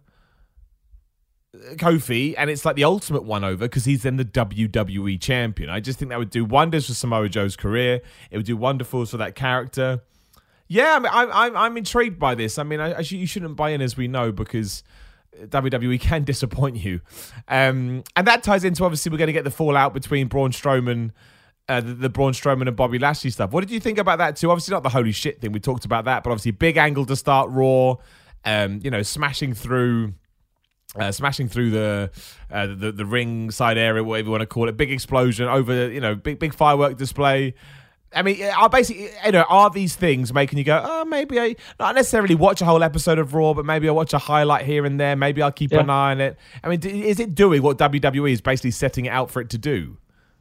Kofi, and it's like the ultimate one over because he's then the WWE champion. I just think that would do wonders for Samoa Joe's career. It would do wonderfuls for that character. Yeah, I mean, I'm I'm, I'm intrigued by this. I mean, I, I sh- you shouldn't buy in as we know because WWE can disappoint you, um, and that ties into obviously we're going to get the fallout between Braun Strowman. Uh, the, the Braun Strowman and Bobby Lashley stuff. What did you think about that too? Obviously, not the holy shit thing. We talked about that, but obviously, big angle to start Raw. Um, you know, smashing through uh, smashing through the, uh, the the ring side area, whatever you want to call it, big explosion over, you know, big big firework display. I mean, are basically, you know, are these things making you go, oh, maybe I not necessarily watch a whole episode of Raw, but maybe I watch a highlight here and there. Maybe I'll keep Yeah. an eye on it. I mean, is it doing what WWE is basically setting it out for it to do?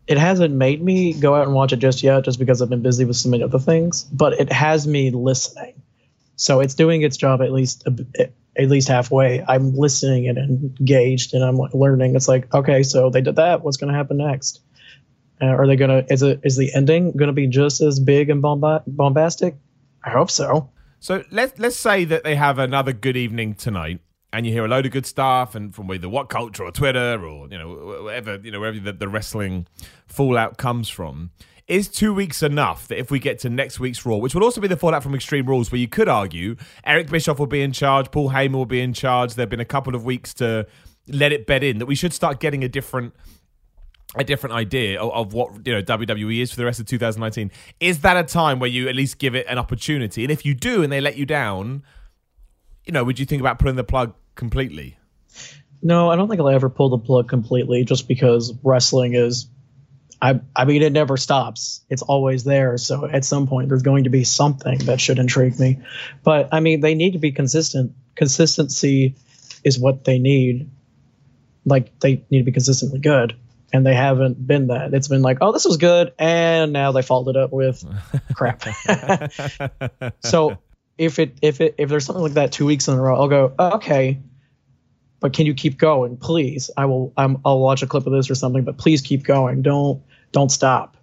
It hasn't made me go out and watch it just yet, just because I've been busy with so many other things. But it has me listening, so it's doing its job at least a bit- at least halfway. I'm listening and engaged, and I'm learning. It's like, okay, so they did that. What's going to happen next? Uh, are they gonna? Is it is the ending gonna be just as big and bomba- bombastic? I hope so. So let's let's say that they have another good evening tonight, and you hear a load of good stuff, and from either What Culture or Twitter or you know whatever you know wherever the, the wrestling fallout comes from. Is two weeks enough that if we get to next week's Raw, which will also be the fallout from Extreme Rules, where you could argue Eric Bischoff will be in charge, Paul Heyman will be in charge. There have been a couple of weeks to let it bed in that we should start getting a different a different idea of, of what you know WWE is for the rest of 2019. Is that a time where you at least give it an opportunity? And if you do, and they let you down, you know, would you think about pulling the plug completely? No, I don't think I'll ever pull the plug completely just because wrestling is I I mean it never stops. It's always there. So at some point there's going to be something that should intrigue me. But I mean they need to be consistent. Consistency is what they need. Like they need to be consistently good. And they haven't been that. It's been like, oh, this was good, and now they followed it up with crap. so if it if it if there's something like that two weeks in a row, I'll go, oh, okay, but can you keep going, please? I will. I'm, I'll watch a clip of this or something, but please keep going. Don't don't stop.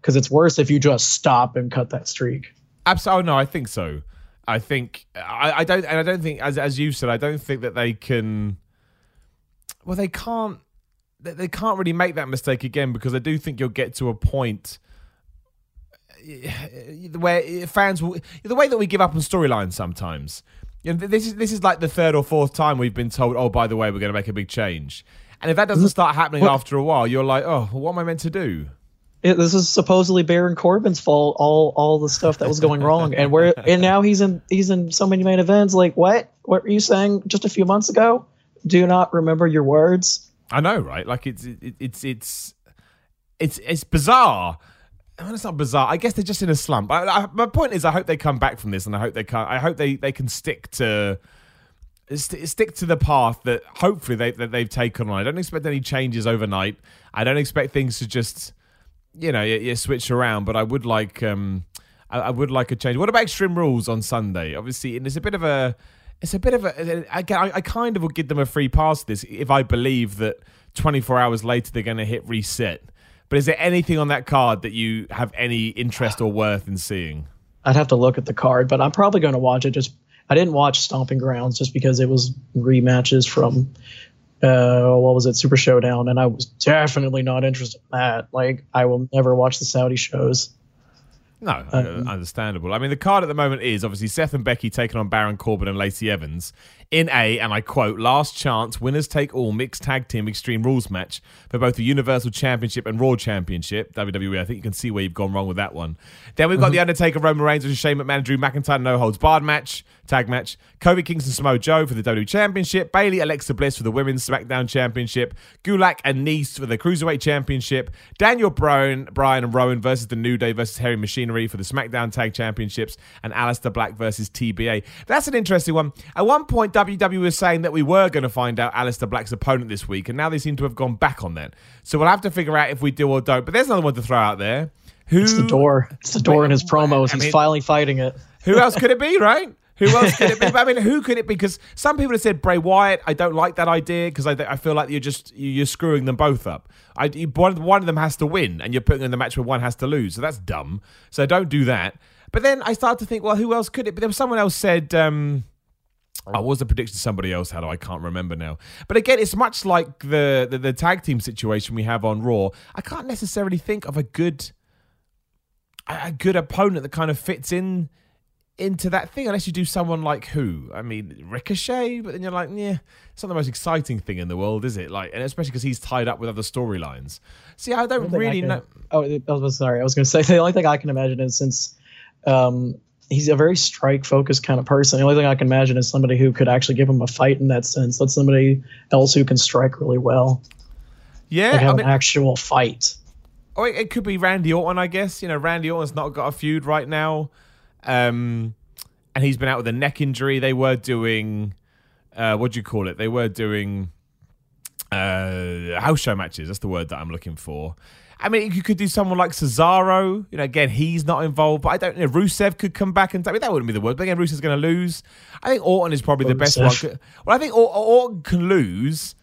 Because it's worse if you just stop and cut that streak. Absolutely, Oh, no, I think so. I think I, I don't, and I don't think, as as you said, I don't think that they can. Well, they can't. They they can't really make that mistake again because I do think you'll get to a point eh, where eh, fans will the way that we give up on storylines sometimes. You know, this is this is like the third or fourth time we've been told, "Oh, by the way, we're going to make a big change," and if that doesn't mm-hmm. start happening What- after a while, you're like, "Oh, what am I meant to do?" It, this is supposedly Baron Corbin's fault. All all the stuff that was going wrong, and where and now he's in he's in so many main events. Like what? What were you saying just a few months ago? Do you not remember your words? I know, right? Like it's it, it's it's it's it's bizarre. I mean, it's not bizarre. I guess they're just in a slump. I, I, my point is, I hope they come back from this, and I hope they can. I hope they they can stick to st- stick to the path that hopefully they that they've taken on. I don't expect any changes overnight. I don't expect things to just you know you, you switch around. But I would like um I, I would like a change. What about Extreme Rules on Sunday? Obviously, and it's a bit of a it's a bit of a I, I kind of would give them a free pass this if I believe that 24 hours later they're going to hit reset. But is there anything on that card that you have any interest or worth in seeing? I'd have to look at the card, but I'm probably going to watch it. Just I didn't watch Stomping Grounds just because it was rematches from uh, what was it, Super Showdown, and I was definitely not interested in that. Like I will never watch the Saudi shows. No, um, understandable. I mean, the card at the moment is obviously Seth and Becky taking on Baron Corbin and Lacey Evans in a, and I quote, last chance winners take all mixed tag team extreme rules match for both the Universal Championship and Raw Championship. WWE, I think you can see where you've gone wrong with that one. Then we've got mm-hmm. The Undertaker, Roman Reigns, and Shane McMahon, Drew McIntyre, no holds barred match tag match. Kofi Kingston, Samoa Joe for the WWE Championship. Bayley, Alexa Bliss for the Women's SmackDown Championship. Gulak and Nese for the Cruiserweight Championship. Daniel Bryan, Bryan and Rowan versus the New Day versus Heavy Machinery for the SmackDown Tag Championships. And Aleister Black versus TBA. That's an interesting one. At one point, WWE was saying that we were going to find out Aleister Black's opponent this week, and now they seem to have gone back on that. So we'll have to figure out if we do or don't. But there's another one to throw out there. Who, it's the door. It's the door in his promos. I mean, He's finally fighting it. Who else could it be, right? Who else could it be? I mean, who could it be? Because some people have said Bray Wyatt. I don't like that idea because I, I feel like you're just you're screwing them both up. I, one, one of them has to win, and you're putting in the match where one has to lose. So that's dumb. So don't do that. But then I started to think, well, who else could it? But was someone else said. Um, I was the prediction somebody else had. I can't remember now. But again, it's much like the, the, the tag team situation we have on Raw. I can't necessarily think of a good a good opponent that kind of fits in into that thing unless you do someone like who? I mean, Ricochet, but then you're like, yeah, it's not the most exciting thing in the world, is it? Like, and especially because he's tied up with other storylines. See, I don't really I can, know. Oh, I was sorry. I was going to say the only thing I can imagine is since um, he's a very strike focused kind of person. The only thing I can imagine is somebody who could actually give him a fight in that sense. That's somebody else who can strike really well. Yeah, like have I mean, an actual fight. Oh, it, it could be Randy Orton, I guess. You know, Randy Orton's not got a feud right now. Um, and he's been out with a neck injury. They were doing, uh, what do you call it? They were doing uh, house show matches. That's the word that I'm looking for. I mean, you could do someone like Cesaro. You know, again, he's not involved, but I don't know. Rusev could come back and I mean, that wouldn't be the word. But again, Rusev's going to lose. I think Orton is probably the best one. Well, I think Orton can lose,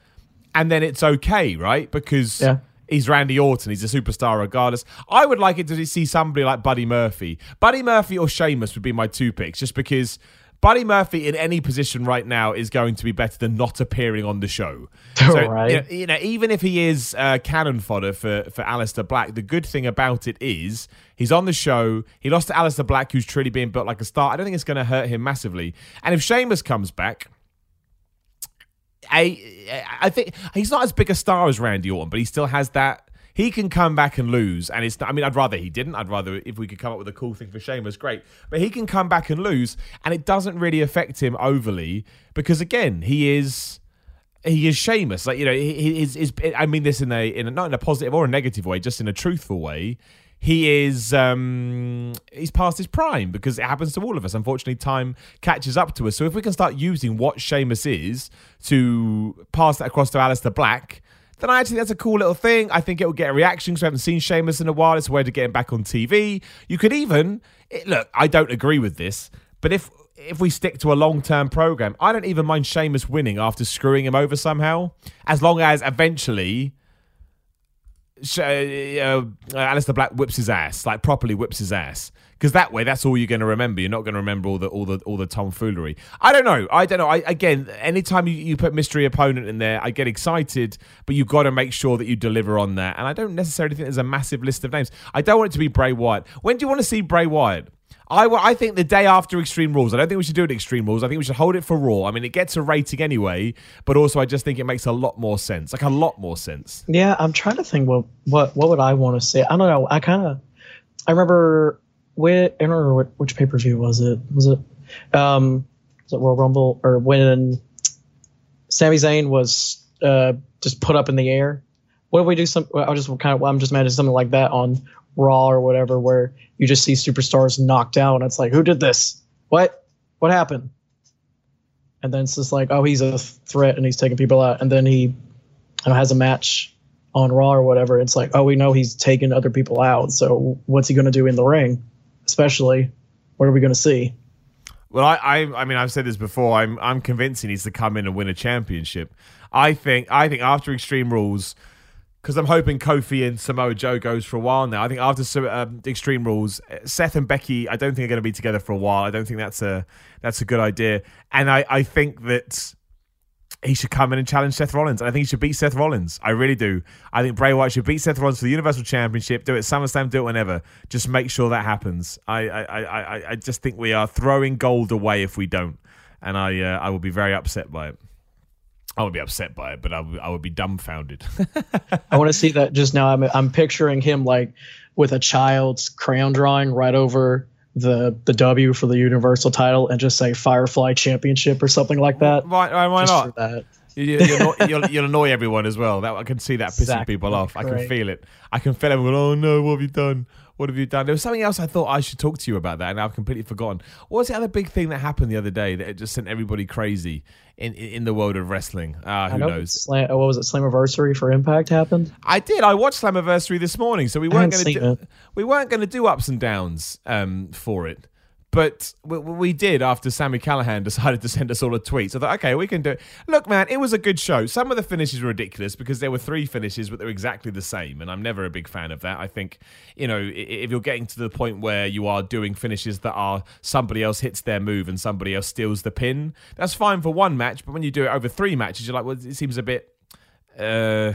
and then it's okay, right? Because yeah he's Randy Orton. He's a superstar regardless. I would like it to see somebody like Buddy Murphy. Buddy Murphy or Sheamus would be my two picks, just because Buddy Murphy in any position right now is going to be better than not appearing on the show. So, right. you, know, even if he is uh, cannon fodder for, for Aleister Black, the good thing about it is he's on the show. He lost to Aleister Black, who's truly being built like a star. I don't think it's going to hurt him massively. And if Sheamus comes back, I I think he's not as big a star as Randy Orton, but he still has that. He can come back and lose, and it's. I mean, I'd rather he didn't. I'd rather if we could come up with a cool thing for Sheamus, great. But he can come back and lose, and it doesn't really affect him overly because again, he is he is Sheamus. Like you know, he is. is I mean this in a in a, not in a positive or a negative way, just in a truthful way he is um, he's past his prime because it happens to all of us. Unfortunately, time catches up to us. So if we can start using what Sheamus is to pass that across to Aleister Black, then I actually that's a cool little thing. I think it will get a reaction because we haven't seen Sheamus in a while. It's a way to get him back on TV. You could even it, look. I don't agree with this, but if if we stick to a long term program, I don't even mind Sheamus winning after screwing him over somehow, as long as eventually uh, uh, Aleister Black whips his ass, like properly whips his ass, because that way, that's all you're going to remember. You're not going to remember all the all the all the tomfoolery. I don't know. I don't know. I again, anytime you, you put mystery opponent in there, I get excited, but you've got to make sure that you deliver on that. And I don't necessarily think there's a massive list of names. I don't want it to be Bray Wyatt. When do you want to see Bray Wyatt? I, I think the day after Extreme Rules. I don't think we should do it Extreme Rules. I think we should hold it for Raw. I mean, it gets a rating anyway, but also I just think it makes a lot more sense. Like a lot more sense. Yeah, I'm trying to think what what what would I want to say. I don't know. I kind of I remember when I remember which pay per view was it. Was it um was it Royal Rumble or when Sami Zayn was uh just put up in the air? What if we do some? I just kind of I'm just imagining something like that on Raw or whatever, where you just see superstars knocked out, and it's like, who did this? What? What happened? and then it's just like, oh, he's a threat and he's taking people out, and then he you know, has a match on Raw or whatever. It's like, oh, we know he's taking other people out, so what's he going to do in the ring? Especially, what are we going to see? Well, I, I, I mean, I've said this before. I'm, I'm convinced he needs to come in and win a championship. I think, I think after Extreme Rules, because I'm hoping Kofi and Samoa Joe goes for a while now. I think after um, Extreme Rules, Seth and Becky, I don't think are going to be together for a while. I don't think that's a that's a good idea. And I, I think that he should come in and challenge Seth Rollins. I think he should beat Seth Rollins. I really do. I think Bray Wyatt should beat Seth Rollins for the Universal Championship. Do it SummerSlam, do it whenever. Just make sure that happens. I I, I, I just think we are throwing gold away if we don't, and I uh, I will be very upset by it. I would be upset by it, but I would, be dumbfounded. I want to see that just now. I'm I'm picturing him like with a child's crayon drawing right over the the W for the Universal title and just say Firefly Championship or something like that. Why, why, why not? That. You, will you'll, you'll, annoy everyone as well. That I can see that pissing exactly. people off. I can feel it. I can feel everyone. Oh no, what have you done? What have you done? There was something else I thought I should talk to you about that, and I've completely forgotten. What was the other big thing that happened the other day that just sent everybody crazy in in the world of wrestling? Uh, who know knows? Slam, what was it? Slammiversary for Impact happened. I did. I watched Slammiversary this morning, so we weren't going to do we weren't going to do ups and downs um, for it. But we, did after Sami Callihan decided to send us all a tweet. So I thought, okay, we can do it. Look, man, it was a good show. Some of the finishes were ridiculous because there were three finishes, but they're exactly the same. And I'm never a big fan of that. I think, you know, if you're getting to the point where you are doing finishes that are somebody else hits their move and somebody else steals the pin, that's fine for one match. But when you do it over three matches, you're like, well, it seems a bit uh,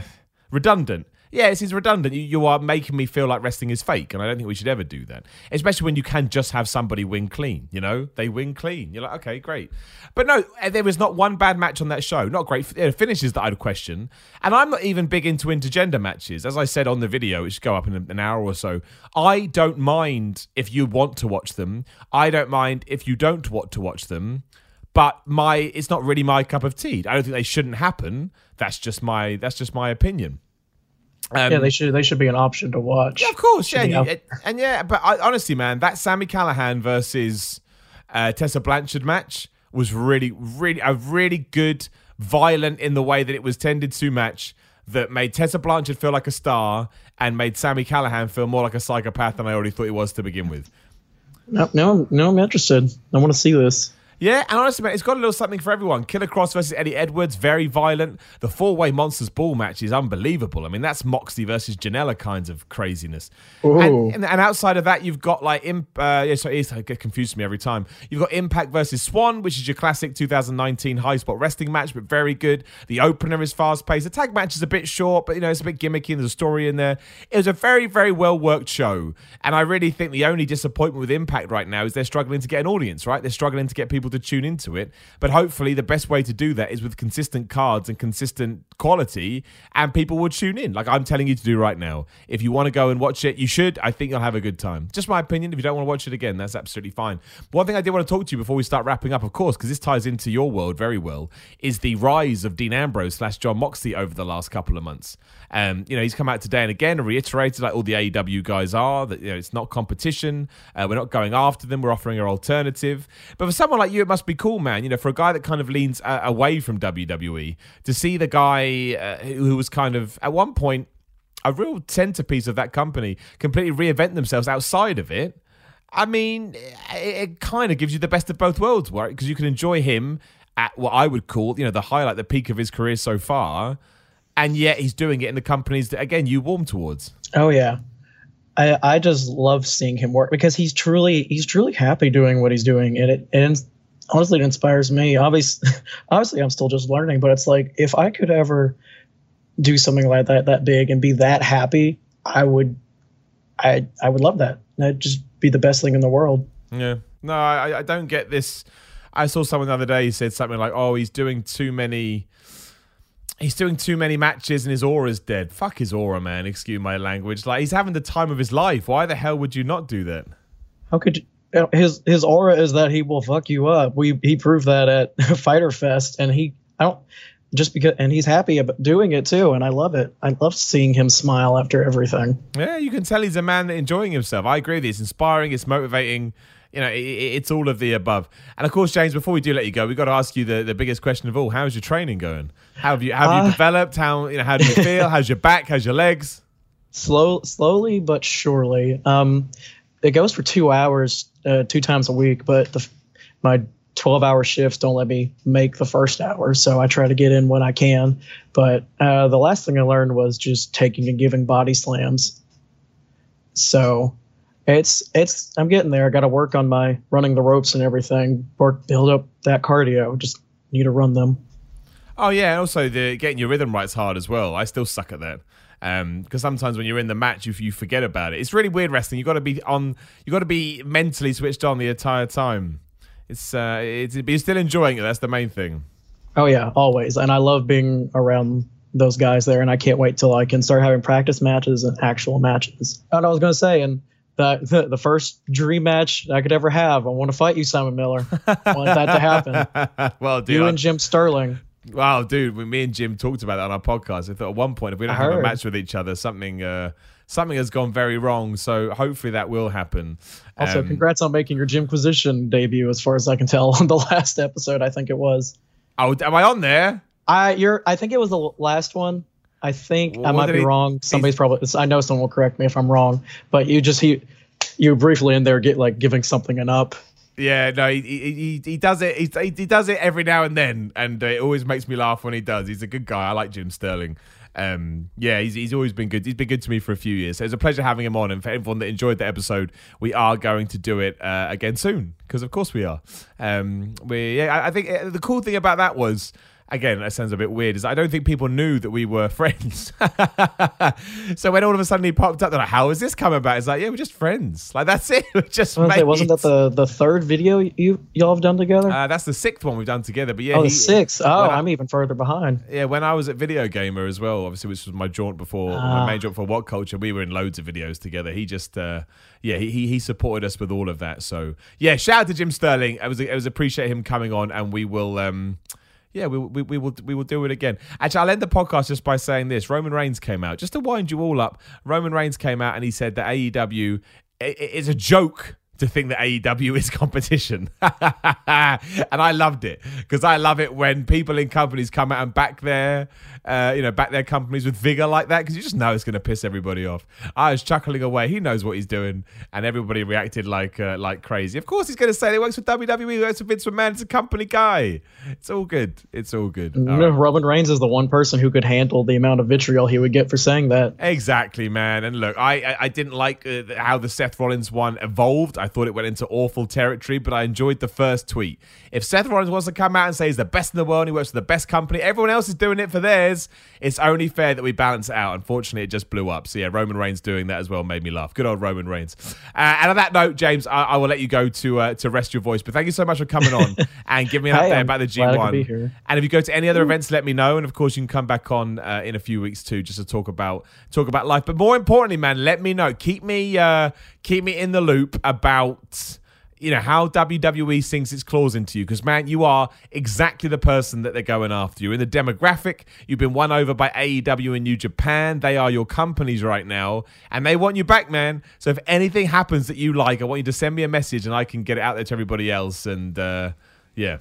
redundant yeah, it seems redundant. You, you, are making me feel like wrestling is fake, and I don't think we should ever do that. Especially when you can just have somebody win clean. You know, they win clean. You're like, okay, great. But no, eh, there was not one bad match on that show. Not great finishes that I'd question. And I'm not even big into intergender matches. As I said on the video, which go up in an hour or so. I don't mind if you want to watch them. I don't mind if you don't want to watch them but my it's not really my cup of tea. I don't think they shouldn't happen. That's just my that's just my opinion. Um, yeah, they should. They should be an option to watch. Yeah, of course. Yeah, and, and, yeah, but I, honestly, man, that Sami Callihan versus uh, Tessa Blanchard match was really, really a really good, violent in the way that it was tended to match that made Tessa Blanchard feel like a star and made Sami Callihan feel more like a psychopath than I already thought he was to begin with. No, no, no, I'm interested. I want to see this. Yeah, and honestly, man, it's got a little something for everyone. Killer Kross versus Eddie Edwards, very violent. The four way Monsters Ball match is unbelievable. I mean, that's Moxley versus Janela kinds of craziness. And, and, and, outside of that, you've got like, imp, uh, yeah, sorry, it get confused me every time. You've got Impact versus Swann, which is your classic 2019 high spot wrestling match, but very good. The opener is fast paced. The tag match is a bit short, but you know, it's a bit gimmicky and there's a story in there. It was a very, very well worked show. And I really think the only disappointment with Impact right now is they're struggling to get an audience, right? They're struggling to get people to tune into it. But hopefully, the best way to do that is with consistent cards and consistent quality, and people will tune in. Like I'm telling you to do right now. If you want to go and watch it, you should. I think you'll have a good time. Just my opinion. If you don't want to watch it again, that's absolutely fine. One thing I did want to talk to you before we start wrapping up, of course, because this ties into your world very well, is the rise of Dean Ambrose slash Jon Moxley over the last couple of months. Um, you know, he's come out today and again reiterated, like all the AEW guys are, that you know it's not competition. Uh, we're not going after them. We're offering an alternative. But for someone like you, it must be cool, man. You know, for a guy that kind of leans uh, away from WWE, to see the guy uh, who was kind of at one point a real centerpiece of that company completely reinvent themselves outside of it. I mean, it, it kind of gives you the best of both worlds, right? Because you can enjoy him at what I would call, you know, the highlight, the peak of his career so far and yet he's doing it in the companies that again you warm towards. Oh yeah. I, I just love seeing him work because he's truly he's truly happy doing what he's doing and it and honestly it inspires me. Obviously obviously I'm still just learning, but it's like if I could ever do something like that that big and be that happy, I would I I would love that. That'd just be the best thing in the world. Yeah. No, I, I don't get this. I saw someone the other day said something like, "Oh, he's doing too many he's doing too many matches and his aura's dead. Fuck his aura, man. Excuse my language. Like he's having the time of his life. Why the hell would you not do that? How could you, uh, his his aura is that he will fuck you up. We he proved that at Fyter Fest, and he I don't just because and he's happy about doing it too, and I love it. I love seeing him smile after everything. Yeah, you can tell he's a man enjoying himself. I agree with you. It's inspiring. It's motivating you know, it, it's all of the above. And of course, James, before we do let you go, we've got to ask you the, the biggest question of all: How's your training going? How have you how have you Uh, developed? How you know how do you feel? How's your back? How's your legs? Slow, slowly but surely. Um, it goes for two hours, uh, two times a week, but the, my 12 hour shifts don't let me make the first hour, so I try to get in when I can. But uh, the last thing I learned was just taking and giving body slams. So it's it's I'm getting there. I got to work on my running the ropes and everything. Work build up that cardio. Just need to run them. Oh yeah, and also the getting your rhythm right's hard as well. I still suck at that. Um, because sometimes when you're in the match, you, you forget about it. It's really weird wrestling. You got to be on. You got to be mentally switched on the entire time. It's uh, it's but you're still enjoying it. That's the main thing. Oh yeah, always. And I love being around those guys there, and I can't wait till I can start having practice matches and actual matches. And I was gonna say, and the, the the first dream match I could ever have, I want to fight you, Simon Miller. I want that to happen. well, dude, You I- and Jim Sterling. Wow, dude, me and Jim talked about that on our podcast, I thought at one point if we don't I have a match with each other, something uh, something has gone very wrong. So hopefully that will happen. Also, Um, congrats on making your Jimquisition debut. As far as I can tell, on the last episode, I think it was. Oh, am I on there? I you're. I think it was the last one. I think I might be he- wrong. Somebody's probably. I know someone will correct me if I'm wrong. But you just he, you briefly in there get like giving something an up. Yeah, no, he he, he, does it. He, he does it every now and then, and uh, it always makes me laugh when he does. He's a good guy. I like Jim Sterling. Um, yeah, he's, he's always been good. He's been good to me for a few years. So it's a pleasure having him on. And for everyone that enjoyed the episode, we are going to do it uh, again soon because, of course, we are. Um, we yeah, I, I think uh, the cool thing about that was. Again, that sounds a bit weird. Is I don't think people knew that we were friends. so when all of a sudden he popped up, they're like, "How is this come about?" It's like, "Yeah, we're just friends. Like that's it. We're just I was gonna say, mates." wasn't that the the third video you y'all have done together? Uh, that's the sixth one we've done together. But yeah, oh, the sixth. Oh, I- I'm even further behind. yeah, when I was at Video Gamer as well, obviously, which was my jaunt before, my Ah. main jaunt for What Culture, we were in loads of videos together. He just, uh, yeah, he, he he supported us with all of that. So yeah, shout out to Jim Sterling. It was it was appreciate him coming on, and we will. Um, yeah, we, we, we will we will do it again. Actually, I'll end the podcast just by saying this: Roman Reigns came out just to wind you all up. Roman Reigns came out and he said that AEW is a joke to think that AEW is competition, and I loved it because I love it when people in companies come out and back their, uh, you know, back their companies with vigor like that because you just know it's going to piss everybody off. I was chuckling away. He knows what he's doing, and everybody reacted like uh, like crazy. Of course, he's going to say he works for WWE, he works for Vince McMahon. It's a company guy. It's all good. It's all good. All. Roman Reigns is the one person who could handle the amount of vitriol he would get for saying that. Exactly, man. And look, I I, I didn't like uh, how the Seth Rollins one evolved. I thought it went into awful territory, but I enjoyed the first tweet. If Seth Rollins wants to come out and say he's the best in the world, and he works for the best company, everyone else is doing it for theirs. It's only fair that we balance it out. Unfortunately, it just blew up. So yeah, Roman Reigns doing that as well made me laugh. Good old Roman Reigns. Uh, and on that note, James, I, I will let you go to uh, to rest your voice. But thank you so much for coming on and giving me an update about the glad I could be G1. And if you go to any other events, let me know. And of course, you can come back on uh, in a few weeks too, just to talk about talk about life. But more importantly, man, let me know. Keep me uh, keep me in the loop about you know how WWE sinks its claws into you because man, you are exactly the person that they're going after. You in the demographic. You've been won over by AEW and New Japan. They are your companies right now, and they want you back, man. So if anything happens that you like, I want you to send me a message, and I can get it out there to everybody else. And uh, yeah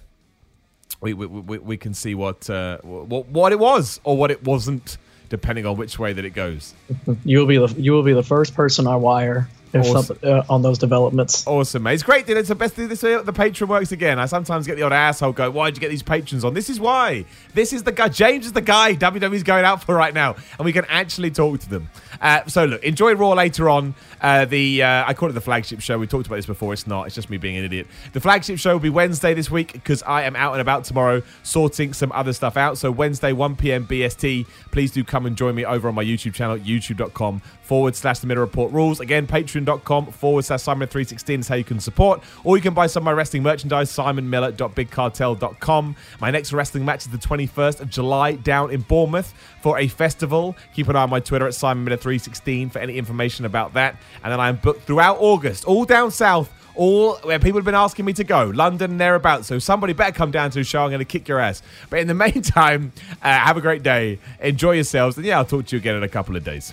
we we, we, we can see what, uh, what what it was or what it wasn't, depending on which way that it goes. You will be the you will be the first person I wire Awesome. some, uh, on those developments. Awesome, mate. It's great, dude. It's the best thing. This way the patron works again. I sometimes get the odd asshole go, "Why'd you get these patrons on?" This is why. This is the guy. James is the guy WWE's going out for right now, and we can actually talk to them. Uh, so look, enjoy Raw later on. Uh, the uh, I call it the flagship show. We talked about this before. It's not. It's just me being an idiot. The flagship show will be Wednesday this week because I am out and about tomorrow sorting some other stuff out. So Wednesday, 1 p.m. BST. Please do come and join me over on my YouTube channel, youtube.com forward slash the middle report rules. Again, patreon.com forward slash Simon316 is how you can support. Or you can buy some of my wrestling merchandise, simonmiller.bigcartel.com. My next wrestling match is the 21st of July down in Bournemouth for a festival. Keep an eye on my Twitter at SimonMiller316 for any information about that. And then I'm booked throughout August, all down south all where people have been asking me to go, London and thereabouts. So somebody better come down to the show. I'm going to kick your ass. But in the meantime, uh, have a great day, enjoy yourselves, and yeah, I'll talk to you again in a couple of days.